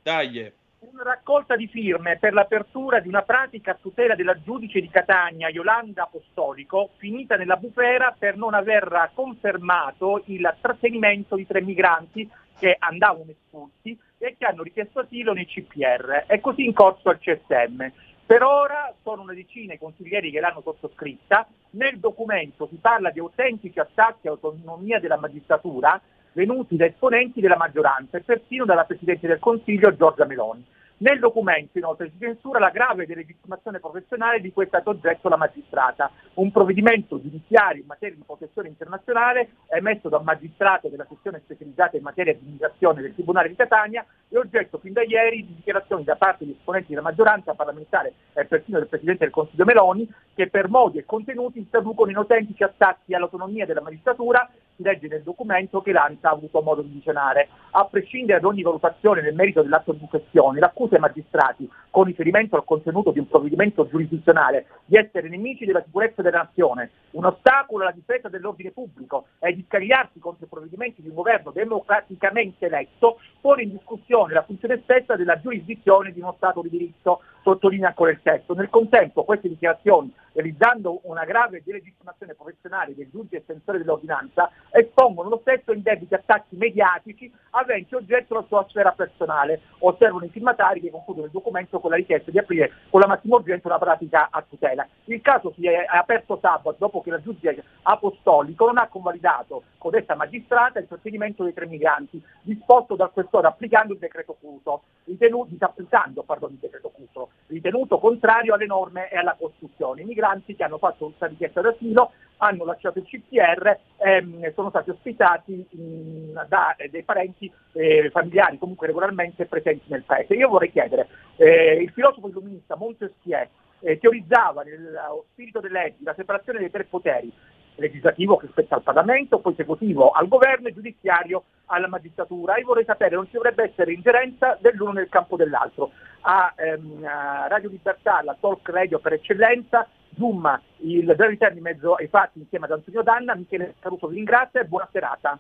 Dai. Una raccolta di firme per l'apertura di una pratica a tutela della giudice di Catania, Yolanda Apostolico, finita nella bufera per non aver confermato il trattenimento di tre migranti che andavano espulsi e che hanno richiesto asilo nei CPR. È così in corso al CSM. Per ora sono una decina i consiglieri che l'hanno sottoscritta. Nel documento si parla di autentici attacchi all'autonomia della magistratura venuti da esponenti della maggioranza e persino dalla Presidente del Consiglio Giorgia Meloni. Nel documento inoltre si censura la grave delegittimazione professionale di cui è stato oggetto la magistrata, un provvedimento giudiziario in materia di protezione internazionale emesso da un magistrato della sezione specializzata in materia di immigrazione del Tribunale di Catania e oggetto fin da ieri di dichiarazioni da parte di esponenti della maggioranza parlamentare e persino del Presidente del Consiglio Meloni che per modi e contenuti traducono in autentici attacchi all'autonomia della magistratura, si legge nel documento che l'ANSA ha avuto modo di visionare. A prescindere da ogni valutazione nel merito dell'atto di questione, l'accusa ai magistrati, con riferimento al contenuto di un provvedimento giurisdizionale, di essere nemici della sicurezza della nazione, un ostacolo alla difesa dell'ordine pubblico e di scagliarsi contro i provvedimenti di un governo democraticamente eletto, pone in discussione la funzione stessa della giurisdizione di uno Stato di diritto, sottolinea ancora il testo. Nel contempo queste dichiarazioni, realizzando una grave delegittimazione professionale del giudice estensore dell'ordinanza, espongono lo stesso in debiti attacchi mediatici aventi oggetto la sua sfera personale, osservano i firmatari che concludono il documento con la richiesta di aprire con la massima urgenza una pratica a tutela. Il caso si è aperto sabato dopo che la giudice apostolico non ha convalidato codesta magistrata il trattenimento dei tre migranti disposto dal questore applicando il decreto Cuso, ritenuto, disapplicando pardon, il decreto Cuso, ritenuto contrario alle norme e alla Costituzione. I migranti che hanno fatto questa richiesta d'asilo hanno lasciato il CPR e sono stati ospitati mh, da eh, dei parenti eh, familiari comunque regolarmente presenti nel paese. Io vorrei chiedere, eh, il filosofo illuminista Montesquieu eh, teorizzava nello spirito delle leggi la separazione dei tre poteri, legislativo che spetta al Parlamento, poi esecutivo al governo e giudiziario alla magistratura. Io vorrei sapere, non ci dovrebbe essere ingerenza dell'uno nel campo dell'altro. A, ehm, a Radio Libertà, la talk radio per eccellenza, Zoom, il verità in mezzo ai fatti insieme ad Antonio Danna, Michele Caruso vi ringrazia e buona serata.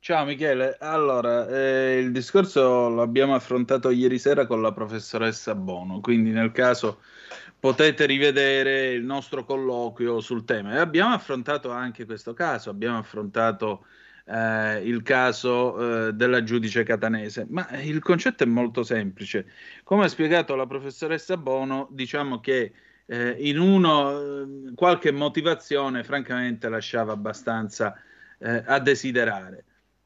Ciao Michele, allora eh, il discorso lo abbiamo affrontato ieri sera con la professoressa Bono, quindi nel caso potete rivedere il nostro colloquio sul tema. E abbiamo affrontato anche questo caso, abbiamo affrontato eh, il caso eh, della giudice catanese, ma il concetto è molto semplice. Come ha spiegato la professoressa Bono, diciamo che eh, in uno eh, qualche motivazione francamente lasciava abbastanza eh, a desiderare.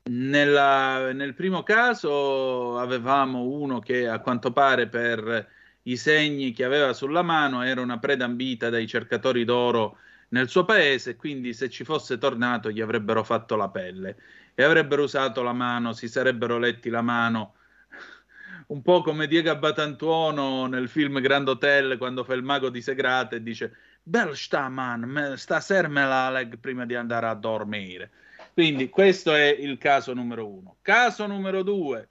Nella- nel primo caso avevamo uno che a quanto pare per i segni che aveva sulla mano era una preda ambita dai cercatori d'oro nel suo paese, quindi se ci fosse tornato gli avrebbero fatto la pelle e avrebbero usato la mano, si sarebbero letti la mano un po' come Diego Abbatantuono nel film Grand Hotel quando fa il mago di Segrate e dice Bel sta man, stasera me la leg prima di andare a dormire. Quindi questo è il caso numero uno. Caso numero due,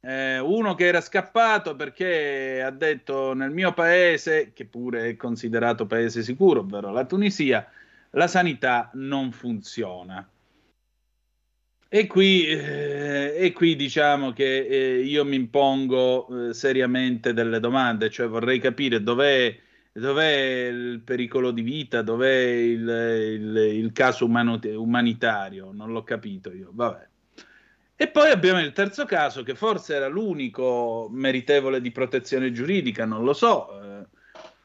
eh, uno che era scappato perché ha detto nel mio paese, che pure è considerato paese sicuro, ovvero la Tunisia, la sanità non funziona. E qui, eh, e qui diciamo che eh, io mi impongo eh, seriamente delle domande, cioè vorrei capire dov'è, dov'è il pericolo di vita, dov'è il, il- il caso umano- umanitario, non l'ho capito io, vabbè. E poi abbiamo il terzo caso, che forse era l'unico meritevole di protezione giuridica, non lo so, eh,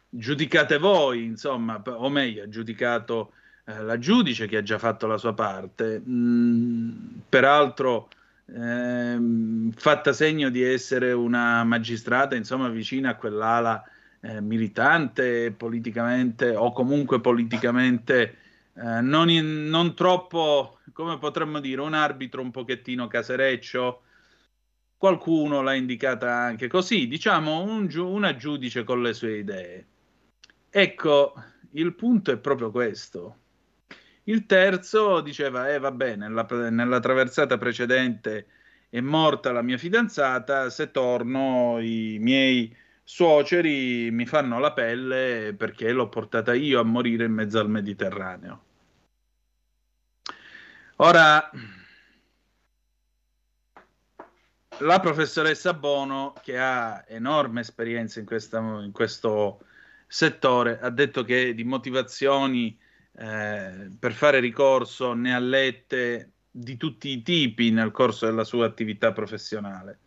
giudicate voi, insomma, o meglio, ha giudicato eh, la giudice che ha già fatto la sua parte, Mm, peraltro ehm, fatta segno di essere una magistrata, insomma, vicina a quell'ala eh, militante politicamente o comunque politicamente eh, non, in- non troppo, come potremmo dire, un arbitro un pochettino casereccio. Qualcuno l'ha indicata anche così, diciamo un una giudice con le sue idee. Ecco, il punto è proprio questo. Il terzo diceva, eh vabbè, nella, nella traversata precedente è morta la mia fidanzata, se torno i miei suoceri mi fanno la pelle perché l'ho portata io a morire in mezzo al Mediterraneo. Ora, la professoressa Bono, che ha enorme esperienza in, questa- in questo settore, ha detto che di motivazioni eh, per fare ricorso ne ha lette di tutti i tipi nel corso della sua attività professionale.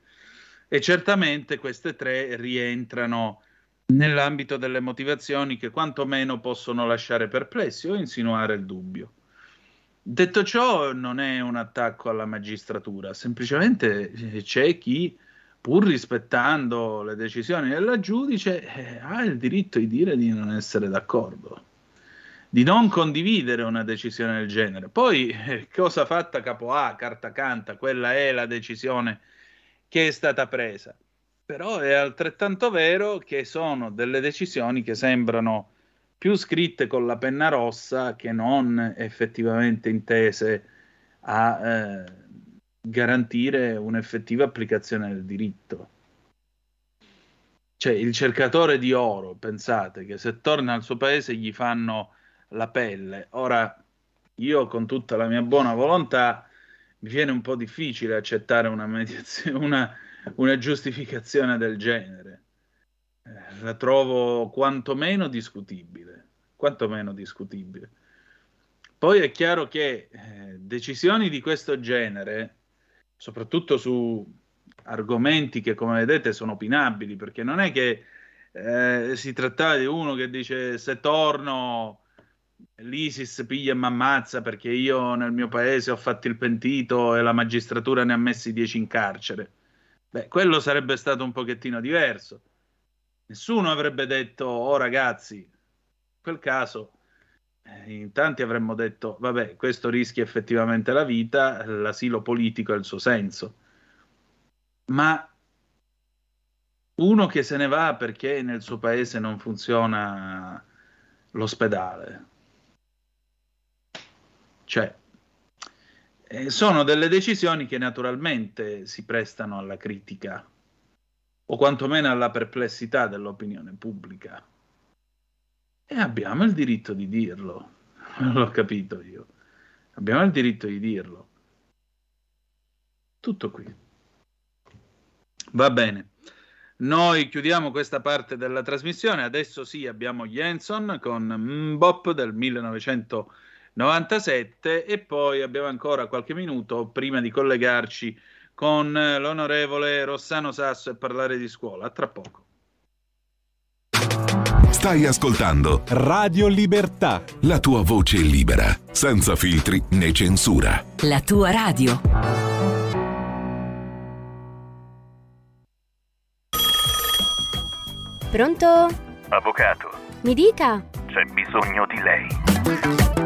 E certamente queste tre rientrano nell'ambito delle motivazioni che quantomeno possono lasciare perplessi o insinuare il dubbio. Detto ciò, non è un attacco alla magistratura, semplicemente eh, c'è chi, pur rispettando le decisioni della giudice, eh, ha il diritto di dire di non essere d'accordo, di non condividere una decisione del genere. Poi, eh, cosa fatta capo A, carta canta, quella è la decisione che è stata presa. Però è altrettanto vero che sono delle decisioni che sembrano più scritte con la penna rossa che non effettivamente intese a eh, garantire un'effettiva applicazione del diritto. Cioè, il cercatore di oro, pensate che se torna al suo paese gli fanno la pelle. Ora, io con tutta la mia buona volontà mi viene un po' difficile accettare una, una, una giustificazione del genere. Eh, La trovo quantomeno discutibile, quantomeno discutibile. Poi è chiaro che eh, decisioni di questo genere, soprattutto su argomenti che come vedete sono opinabili, perché non è che eh, si trattava di uno che dice se torno l'ISIS piglia e mi ammazza perché io nel mio paese ho fatto il pentito e la magistratura ne ha messi 10 in carcere. Beh, quello sarebbe stato un pochettino diverso. Nessuno avrebbe detto, oh ragazzi, in quel caso eh, in tanti avremmo detto, vabbè, questo rischia effettivamente la vita, l'asilo politico ha il suo senso. Ma uno che se ne va perché nel suo paese non funziona l'ospedale, cioè, eh, sono delle decisioni che naturalmente si prestano alla critica o quantomeno alla perplessità dell'opinione pubblica. E abbiamo il diritto di dirlo, non l'ho capito io. Abbiamo il diritto di dirlo. Tutto qui. Va bene. Noi chiudiamo questa parte della trasmissione. Adesso sì, abbiamo Jenson con Mbop del 97 e poi abbiamo ancora qualche minuto prima di collegarci con eh, l'onorevole Rossano Sasso e parlare di scuola. A tra poco. Stai ascoltando Radio Libertà. La tua voce libera, senza filtri né censura. La tua radio. Pronto? Avvocato. Mi dica. C'è bisogno di lei.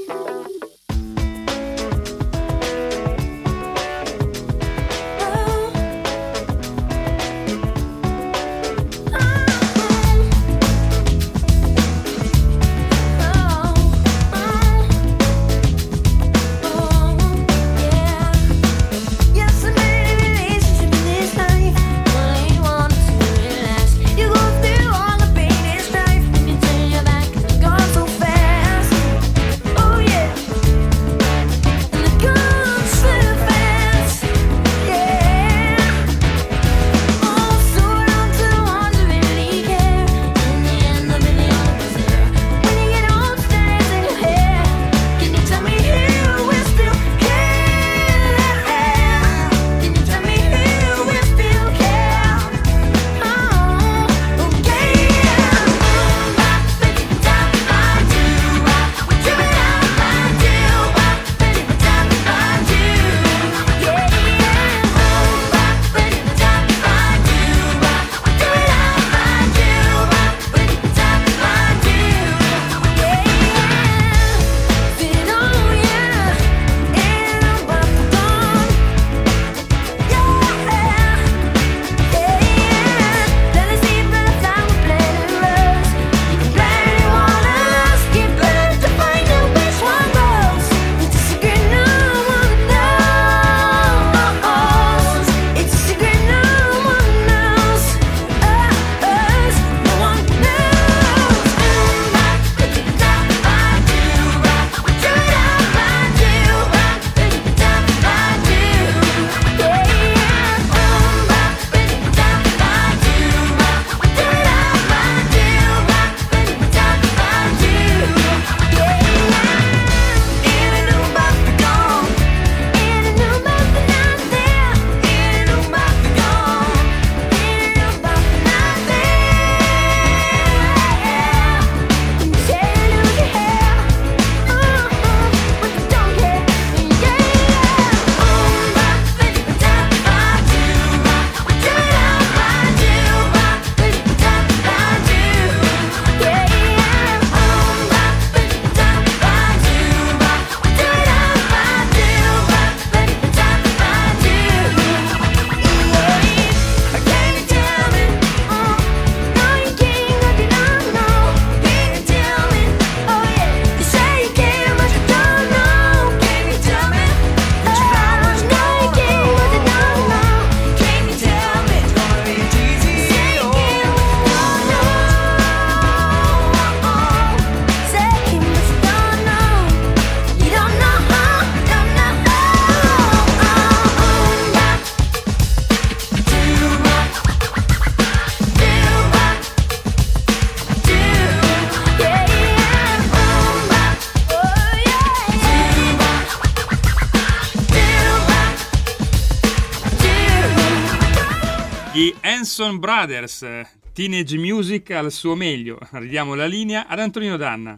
Hanson Brothers, Teenage Music al suo meglio. Ridiamo la linea ad Antonino Danna.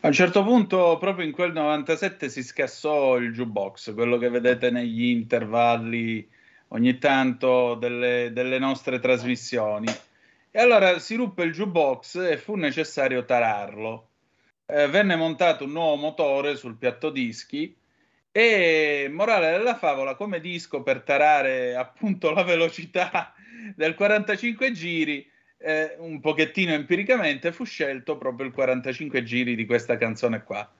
A un certo punto, proprio in quel 97, si scassò il jukebox, quello che vedete negli intervalli ogni tanto delle, delle nostre trasmissioni. E allora si ruppe il jukebox e fu necessario tararlo. Eh, venne montato un nuovo motore sul piatto dischi e, morale della favola, come disco per tarare appunto la velocità del 45 giri, eh, un pochettino empiricamente fu scelto proprio il 45 giri di questa canzone qua.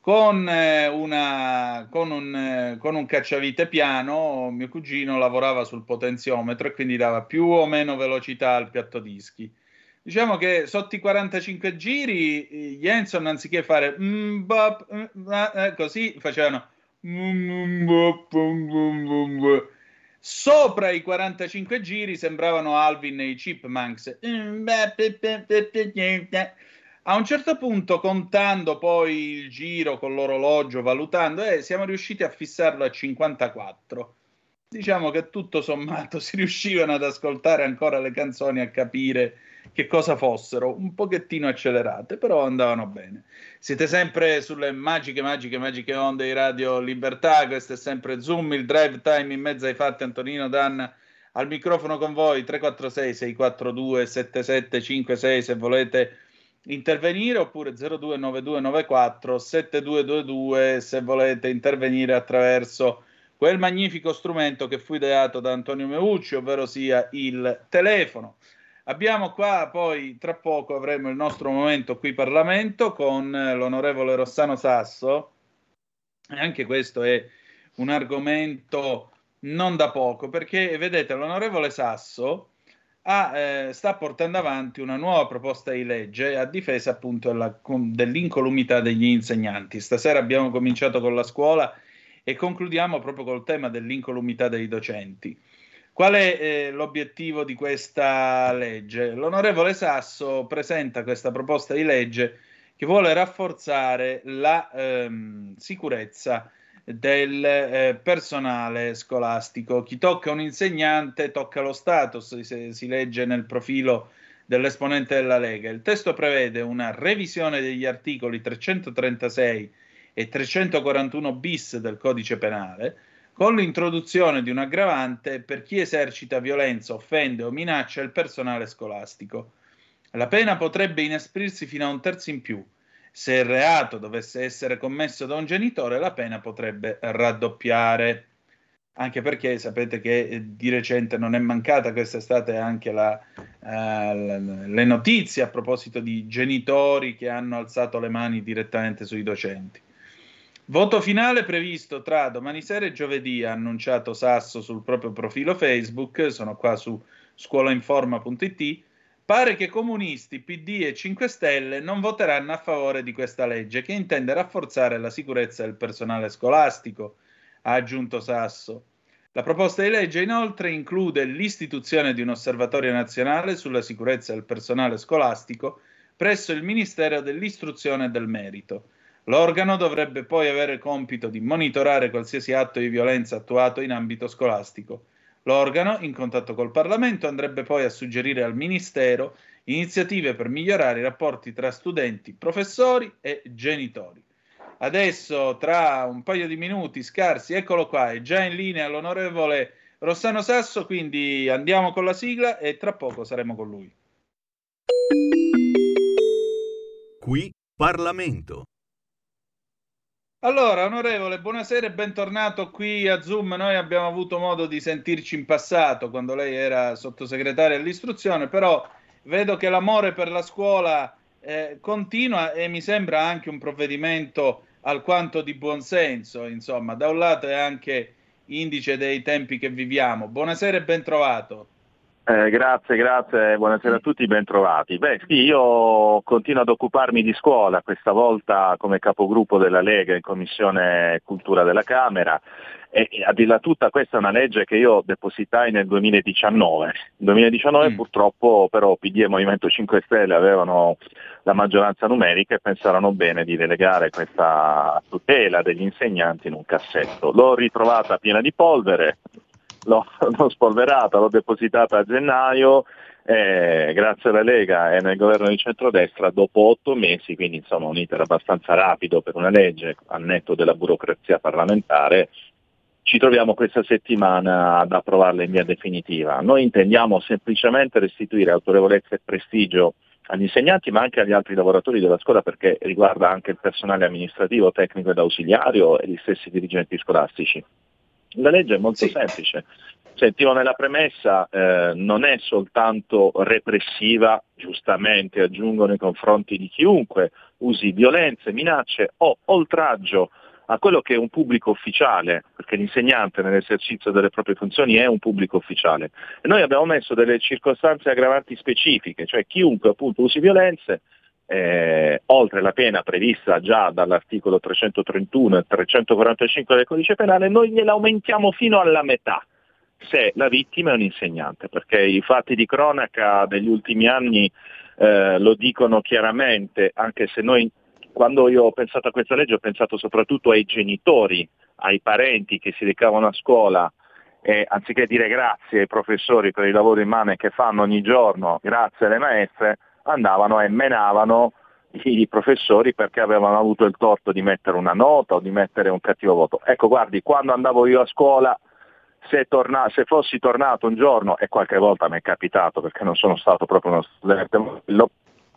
Con, eh, una, con, un, eh, con un cacciavite piano, mio cugino lavorava sul potenziometro e quindi dava più o meno velocità al piatto dischi. Diciamo che sotto i 45 giri, eh, Hanson, anziché fare mm, bop, mm, così, facevano mm, mm, bop, Sopra i 45 giri sembravano Alvin e i Chipmunks. A un certo punto, contando poi il giro con l'orologio, valutando, eh, siamo riusciti a fissarlo a 54. Diciamo che tutto sommato si riuscivano ad ascoltare ancora le canzoni, a capire che cosa fossero, un pochettino accelerate, però andavano bene. Siete sempre sulle magiche, magiche, magiche onde di Radio Libertà, questo è sempre Zoom, il drive time in mezzo ai fatti, Antonino Danna al microfono con voi, 346 642 7756 se volete intervenire, oppure 029294 7222 se volete intervenire attraverso quel magnifico strumento che fu ideato da Antonio Meucci, ovvero sia il telefono. Abbiamo qua poi tra poco avremo il nostro momento qui Parlamento con eh, l'onorevole Rossano Sasso e anche questo è un argomento non da poco perché vedete l'onorevole Sasso ha, eh, sta portando avanti una nuova proposta di legge a difesa appunto della- dell'incolumità degli insegnanti. Stasera abbiamo cominciato con la scuola e concludiamo proprio col tema dell'incolumità dei docenti. Qual è eh, l'obiettivo di questa legge? L'onorevole Sasso presenta questa proposta di legge che vuole rafforzare la ehm, sicurezza del eh, personale scolastico. Chi tocca un insegnante tocca lo Stato, si- si legge nel profilo dell'esponente della Lega. Il testo prevede una revisione degli articoli 336 e 341 bis del codice penale, con l'introduzione di un aggravante per chi esercita violenza, offende o minaccia il personale scolastico. La pena potrebbe inasprirsi fino a un terzo in più. Se il reato dovesse essere commesso da un genitore, la pena potrebbe raddoppiare. Anche perché sapete che eh, di recente non è mancata quest'estate anche la, eh, le notizie a proposito di genitori che hanno alzato le mani direttamente sui docenti. Voto finale previsto tra domani sera e giovedì, ha annunciato Sasso sul proprio profilo Facebook, sono qua su scuolainforma.it. Pare che comunisti, PD e 5 Stelle non voteranno a favore di questa legge che intende rafforzare la sicurezza del personale scolastico, ha aggiunto Sasso. La proposta di legge inoltre include l'istituzione di un osservatorio nazionale sulla sicurezza del personale scolastico presso il Ministero dell'Istruzione e del Merito. L'organo dovrebbe poi avere il compito di monitorare qualsiasi atto di violenza attuato in ambito scolastico. L'organo, in contatto col Parlamento, andrebbe poi a suggerire al Ministero iniziative per migliorare i rapporti tra studenti, professori e genitori. Adesso, tra un paio di minuti scarsi, eccolo qua, è già in linea l'onorevole Rossano Sasso, quindi andiamo con la sigla e tra poco saremo con lui. Qui Parlamento. Allora, onorevole, buonasera e bentornato qui a Zoom. Noi abbiamo avuto modo di sentirci in passato quando lei era sottosegretario all'istruzione, però vedo che l'amore per la scuola eh, continua e mi sembra anche un provvedimento alquanto di buonsenso, insomma, da un lato è anche indice dei tempi che viviamo. Buonasera e bentrovato. Eh, grazie, grazie, buonasera a tutti, bentrovati. Beh sì, io continuo ad occuparmi di scuola, questa volta come capogruppo della Lega in Commissione Cultura della Camera e e a dirla tutta questa è una legge che io depositai nel 2019. Nel 2019 purtroppo però PD e Movimento 5 Stelle avevano la maggioranza numerica e pensarono bene di delegare questa tutela degli insegnanti in un cassetto. L'ho ritrovata piena di polvere, l'ho, l'ho spolverata, l'ho depositata a gennaio, eh, grazie alla Lega e nel governo di centrodestra, dopo otto mesi, quindi insomma un iter abbastanza rapido per una legge, al netto della burocrazia parlamentare, ci troviamo questa settimana ad approvarla in via definitiva. Noi intendiamo semplicemente restituire autorevolezza e prestigio agli insegnanti ma anche agli altri lavoratori della scuola perché riguarda anche il personale amministrativo, tecnico ed ausiliario e gli stessi dirigenti scolastici. La legge è molto semplice. Sentivo nella premessa, eh, non è soltanto repressiva, giustamente aggiungo nei confronti di chiunque usi violenze, minacce o oltraggio a quello che è un pubblico ufficiale, perché l'insegnante nell'esercizio delle proprie funzioni è un pubblico ufficiale. E noi abbiamo messo delle circostanze aggravanti specifiche, cioè chiunque appunto usi violenze, eh, oltre la pena prevista già dall'articolo 331 e 345 del codice penale, noi gliela aumentiamo fino alla metà. se la vittima è un insegnante, perché i fatti di cronaca degli ultimi anni eh, lo dicono chiaramente, anche se noi quando io ho pensato a questa legge ho pensato soprattutto ai genitori, ai parenti che si recavano a scuola e anziché dire grazie ai professori per il lavoro immane che fanno ogni giorno, grazie alle maestre, andavano e menavano i professori perché avevano avuto il torto di mettere una nota o di mettere un cattivo voto. Ecco, guardi, quando andavo io a scuola, se, torna- se fossi tornato un giorno, e qualche volta mi è capitato perché non sono stato proprio uno studente,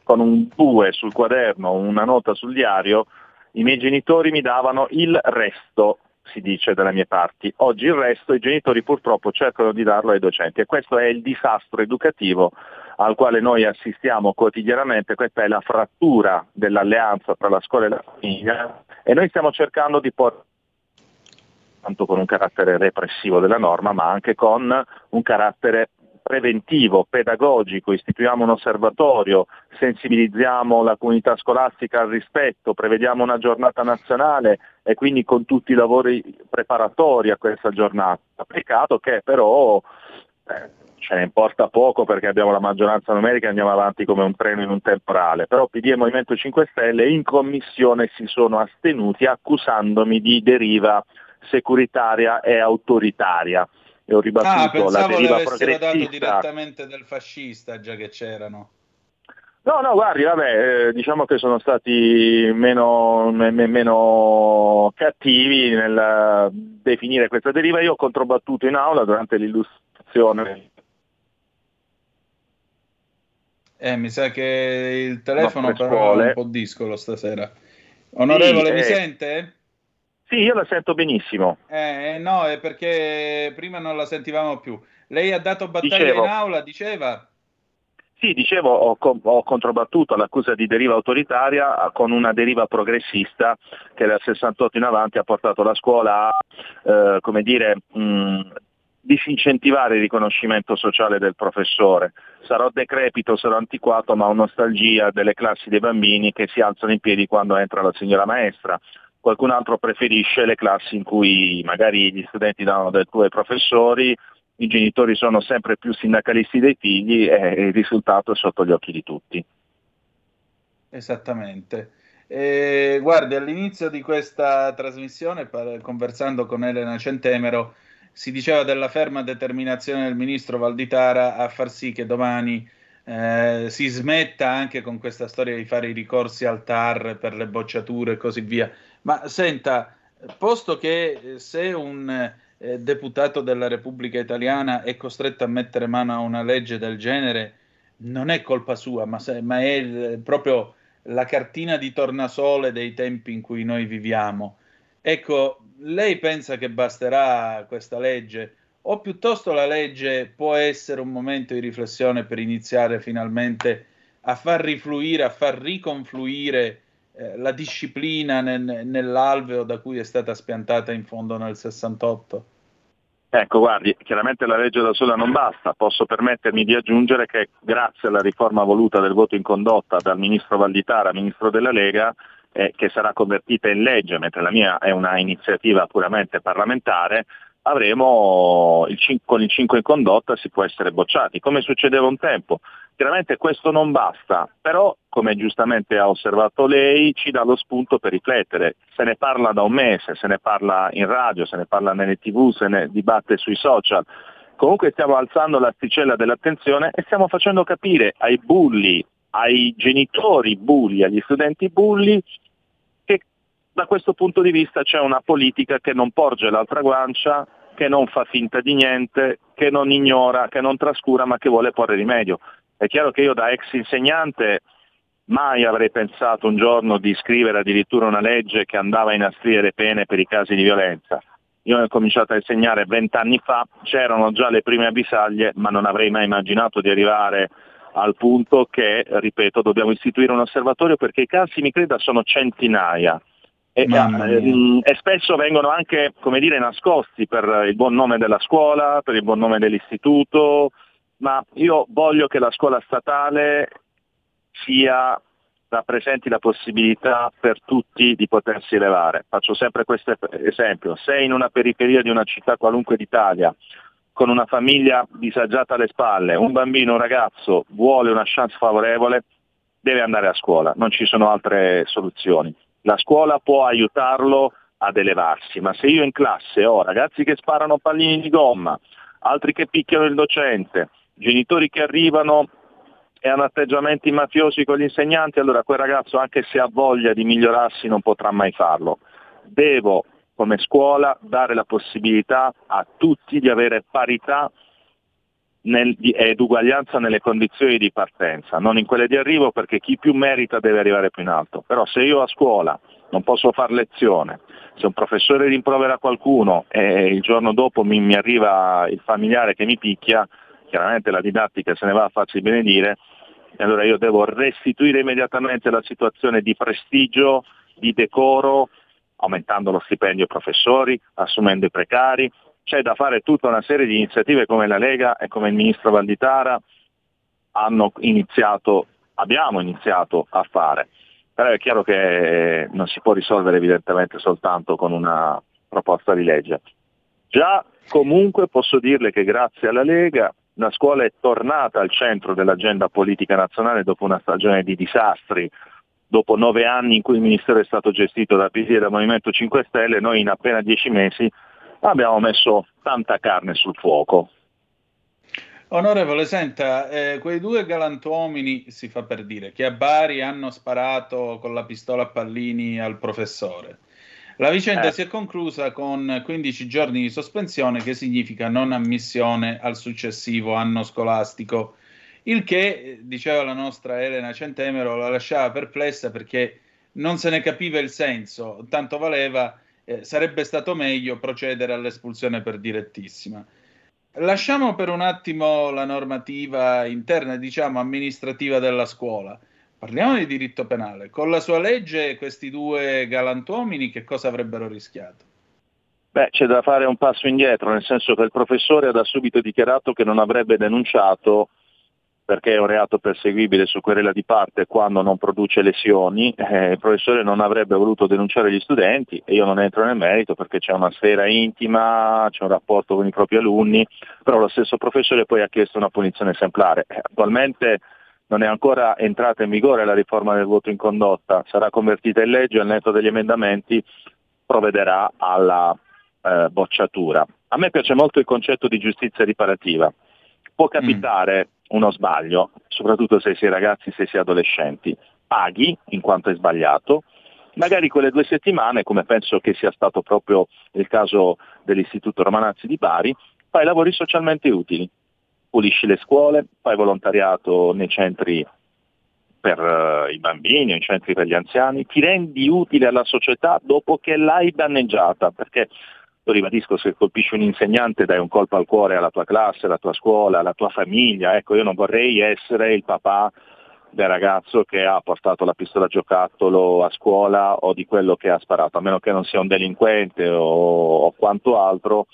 con un 2 sul quaderno, una nota sul diario, i miei genitori mi davano il resto, si dice dalle mie parti. Oggi il resto i genitori purtroppo cercano di darlo ai docenti e questo è il disastro educativo al quale noi assistiamo quotidianamente, questa è la frattura dell'alleanza tra la scuola e la famiglia e noi stiamo cercando di porre tanto con un carattere repressivo della norma, ma anche con un carattere preventivo, pedagogico, istituiamo un osservatorio, sensibilizziamo la comunità scolastica al rispetto, prevediamo una giornata nazionale e quindi con tutti i lavori preparatori a questa giornata. Peccato che però eh, ce ne importa poco perché abbiamo la maggioranza numerica e andiamo avanti come un treno in un temporale, però PD e Movimento 5 Stelle in commissione si sono astenuti accusandomi di deriva securitaria e autoritaria. E ho Ah, ribattuto la pensavo deriva l'avessero dato progressista. direttamente del fascista, già che c'erano. No, no, guardi, vabbè, eh, diciamo che sono stati meno, me- me- meno cattivi nel definire questa deriva. Io ho controbattuto in aula durante l'illustrazione. Eh, mi sa che il telefono Nostre però è un po' discolo stasera. Onorevole, Sì, mi eh. sente? Sì, io la sento benissimo. Eh, no, è perché prima non la sentivamo più. Lei ha dato battaglia Dicevo. in aula, diceva? Sì, dicevo, ho, ho controbattuto l'accusa di deriva autoritaria con una deriva progressista che dal 68 in avanti ha portato la scuola a, eh, come dire, mh, disincentivare il riconoscimento sociale del professore. Sarò decrepito, sarò antiquato, ma ho nostalgia delle classi dei bambini che si alzano in piedi quando entra la signora maestra. Qualcun altro preferisce le classi in cui magari gli studenti danno del tuo ai professori, i genitori sono sempre più sindacalisti dei figli e il risultato è sotto gli occhi di tutti. Esattamente. Eh, guardi, all'inizio di questa trasmissione, par- conversando con Elena Centemero, si diceva della ferma determinazione del ministro Valditara a far sì che domani eh, si smetta anche con questa storia di fare i ricorsi al TAR per le bocciature e così via. Ma senta, posto che eh, se un eh, deputato della Repubblica Italiana è costretto a mettere mano a una legge del genere, non è colpa sua, ma, se- ma è il- proprio la cartina di tornasole dei tempi in cui noi viviamo. Ecco, lei pensa che basterà questa legge o piuttosto la legge può essere un momento di riflessione per iniziare finalmente a far rifluire, a far riconfluire eh, la disciplina nel- nell'alveo da cui è stata spiantata in fondo nel 68? Ecco, guardi, chiaramente la legge da sola non basta, posso permettermi di aggiungere che grazie alla riforma voluta del voto in condotta dal ministro Valditara, ministro della Lega, eh, che sarà convertita in legge, mentre la mia è una iniziativa puramente parlamentare, avremo il cin- con il 5 in condotta si può essere bocciati, come succedeva un tempo. Chiaramente questo non basta, però come giustamente ha osservato lei ci dà lo spunto per riflettere. Se ne parla da un mese, se ne parla in radio, se ne parla nelle tv, se ne dibatte sui social. Comunque stiamo alzando l'asticella dell'attenzione e stiamo facendo capire ai bulli, ai genitori bulli, agli studenti bulli da questo punto di vista c'è una politica che non porge l'altra guancia, che non fa finta di niente, che non ignora, che non trascura, ma che vuole porre rimedio. È chiaro che io da ex insegnante mai avrei pensato un giorno di scrivere addirittura una legge che andava a inastrire le pene per i casi di violenza. Io ho cominciato a insegnare vent'anni fa, c'erano già le prime avvisaglie, ma non avrei mai immaginato di arrivare al punto che, ripeto, dobbiamo istituire un osservatorio perché i casi, mi creda, sono centinaia. E, eh, mia. mh, e spesso vengono anche, come dire, nascosti per il buon nome della scuola, per il buon nome dell'istituto, ma io voglio che la scuola statale sia rappresenti la possibilità per tutti di potersi elevare. Faccio sempre questo esempio, se in una periferia di una città qualunque d'Italia con una famiglia disagiata alle spalle, un bambino, un ragazzo vuole una chance favorevole, deve andare a scuola, non ci sono altre soluzioni. La scuola può aiutarlo ad elevarsi, ma se io in classe ho ragazzi che sparano pallini di gomma, altri che picchiano il docente, genitori che arrivano e hanno atteggiamenti mafiosi con gli insegnanti, allora quel ragazzo anche se ha voglia di migliorarsi non potrà mai farlo. Devo come scuola dare la possibilità a tutti di avere parità nel- ed uguaglianza nelle condizioni di partenza, non in quelle di arrivo perché chi più merita deve arrivare più in alto. Però se io a scuola non posso fare lezione, se un professore rimprovera qualcuno e il giorno dopo mi, mi arriva il familiare che mi picchia, chiaramente la didattica se ne va a farsi benedire, e allora io devo restituire immediatamente la situazione di prestigio, di decoro, aumentando lo stipendio ai professori, assumendo i precari. C'è da fare tutta una serie di iniziative come la Lega e come il ministro Valditara hanno iniziato, abbiamo iniziato a fare. Però è chiaro che non si può risolvere evidentemente soltanto con una proposta di legge. Già comunque posso dirle che grazie alla Lega la scuola è tornata al centro dell'agenda politica nazionale dopo una stagione di disastri, dopo nove anni in cui il Ministero è stato gestito da PD e da Movimento 5 Stelle, noi in appena dieci mesi abbiamo messo tanta carne sul fuoco. Onorevole, senta, eh, quei due galantuomini, si fa per dire, che a Bari hanno sparato con la pistola a pallini al professore. La vicenda Eh. si è conclusa con 15 giorni di sospensione, che significa non ammissione al successivo anno scolastico. Il che, diceva la nostra Elena Centemero, la lasciava perplessa perché non se ne capiva il senso, tanto valeva, eh, sarebbe stato meglio procedere all'espulsione per direttissima. Lasciamo per un attimo la normativa interna, diciamo amministrativa della scuola. Parliamo di diritto penale. Con la sua legge questi due galantuomini che cosa avrebbero rischiato? Beh, c'è da fare un passo indietro, nel senso che il professore ha da subito dichiarato che non avrebbe denunciato perché è un reato perseguibile su querela di parte quando non produce lesioni, eh, il professore non avrebbe voluto denunciare gli studenti e io non entro nel merito perché c'è una sfera intima, c'è un rapporto con i propri alunni, però lo stesso professore poi ha chiesto una punizione esemplare. Eh, Attualmente non è ancora entrata in vigore la riforma del voto in condotta, sarà convertita in legge al netto degli emendamenti, provvederà alla eh, bocciatura. A me piace molto il concetto di giustizia riparativa. Può capitare uno sbaglio, soprattutto se si è ragazzi, se si è adolescenti, paghi in quanto è sbagliato, magari quelle due settimane, come penso che sia stato proprio il caso dell'Istituto Romanazzi di Bari, fai lavori socialmente utili, pulisci le scuole, fai volontariato nei centri per eh, i bambini, nei centri per gli anziani, ti rendi utile alla società dopo che l'hai danneggiata, perché lo ribadisco, se colpisci un insegnante dai un colpo al cuore alla tua classe, alla tua scuola, alla tua famiglia, ecco io non vorrei essere il papà del ragazzo che ha portato la pistola a giocattolo a scuola o di quello che ha sparato, a meno che non sia un delinquente o, o quanto altro,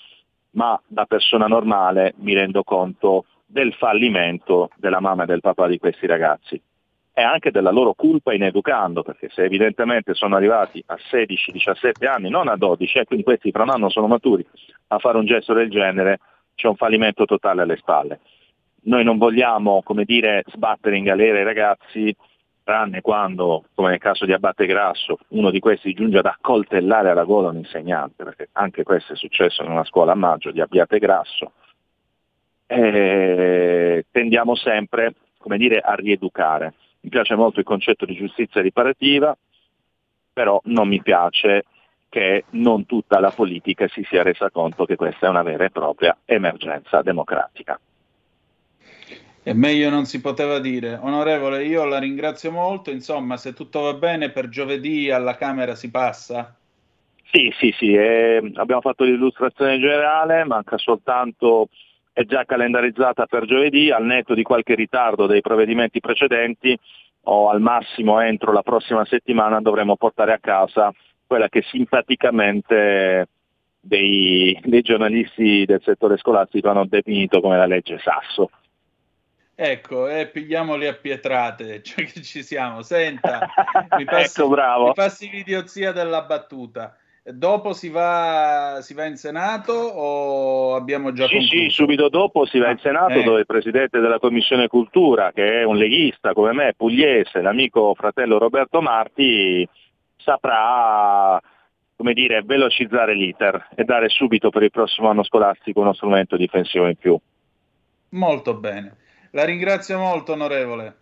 ma da persona normale mi rendo conto del fallimento della mamma e del papà di questi ragazzi e anche della loro colpa in educando, perché se evidentemente sono arrivati a 16-17 anni, non a 12, e quindi questi fra un anno sono maturi, a fare un gesto del genere, c'è un fallimento totale alle spalle. Noi non vogliamo, come dire, sbattere in galera i ragazzi, tranne quando, come nel caso di Abate Grasso, uno di questi giunge ad accoltellare alla gola un insegnante, perché anche questo è successo in una scuola a maggio di Abbiate Grasso. E tendiamo sempre, come dire, a rieducare. Mi piace molto il concetto di giustizia riparativa, però non mi piace che non tutta la politica si sia resa conto che questa è una vera e propria emergenza democratica. E meglio non si poteva dire. Onorevole, io la ringrazio molto. Insomma, se tutto va bene, per giovedì alla Camera si passa? Sì, sì, sì, eh, abbiamo fatto l'illustrazione generale, manca soltanto, è già calendarizzata per giovedì, al netto di qualche ritardo dei provvedimenti precedenti o al massimo entro la prossima settimana dovremo portare a casa quella che simpaticamente dei, dei giornalisti del settore scolastico hanno definito come la legge Sasso. Ecco, e pigliamoli a pietrate, cioè che ci siamo. Senta, mi passi, Ecco, bravo. mi passi l'idiozia della battuta. Dopo si va, si va in Senato o abbiamo già Sì, concluso? sì, subito dopo si va in Senato eh. dove il Presidente della Commissione Cultura, che è un leghista come me, pugliese, l'amico fratello Roberto Marti, saprà come dire, velocizzare l'iter e dare subito per il prossimo anno scolastico uno strumento difensivo in più. Molto bene. La ringrazio molto, onorevole.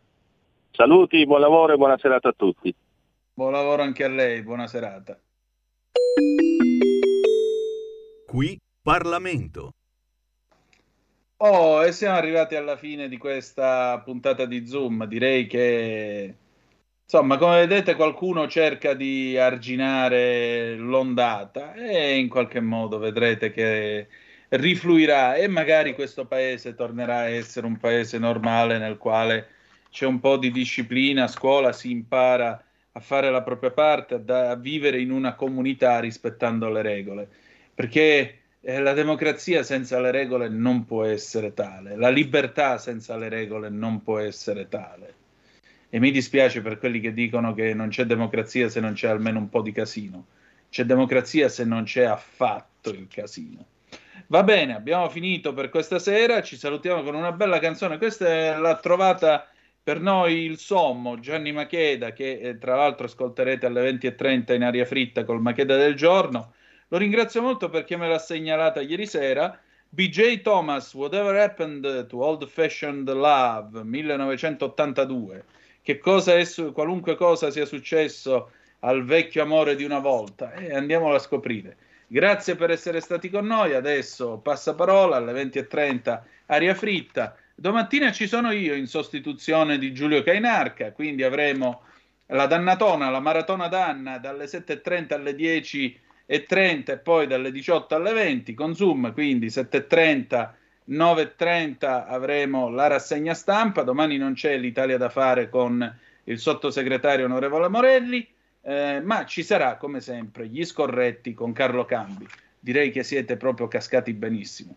Saluti, buon lavoro e buona serata a tutti. Buon lavoro anche a lei, buona serata. Qui Parlamento. Oh, e siamo arrivati alla fine di questa puntata di Zoom. Direi che, insomma, come vedete, qualcuno cerca di arginare l'ondata e in qualche modo vedrete che rifluirà e magari questo paese tornerà a essere un paese normale nel quale c'è un po' di disciplina, a scuola si impara a fare la propria parte, a, da- a vivere in una comunità rispettando le regole. Perché eh, la democrazia senza le regole non può essere tale, la libertà senza le regole non può essere tale. E mi dispiace per quelli che dicono che non c'è democrazia se non c'è almeno un po' di casino. C'è democrazia se non c'è affatto il casino. Va bene, abbiamo finito per questa sera, ci salutiamo con una bella canzone. Questa è- l'ha trovata per noi il sommo Gianni Macheda, che eh, tra l'altro ascolterete alle 20.30 in aria fritta col Macheda del giorno. Lo ringrazio molto perché me l'ha segnalata ieri sera. BJ Thomas, Whatever Happened to Old Fashioned Love, 1982. Che cosa è su- qualunque cosa sia successo al vecchio amore di una volta? E andiamolo a scoprire. Grazie per essere stati con noi. Adesso passaparola alle 20.30, aria fritta. Domattina ci sono io in sostituzione di Giulio Cainarca, quindi avremo la dannatona, la maratona danna dalle 7.30 alle 10.30 e poi dalle 18 alle 20 con Zoom, quindi 7.30, 9.30 avremo la rassegna stampa, domani non c'è l'Italia da fare con il sottosegretario onorevole Morelli, eh, ma ci sarà come sempre gli scorretti con Carlo Cambi. Direi che siete proprio cascati benissimo.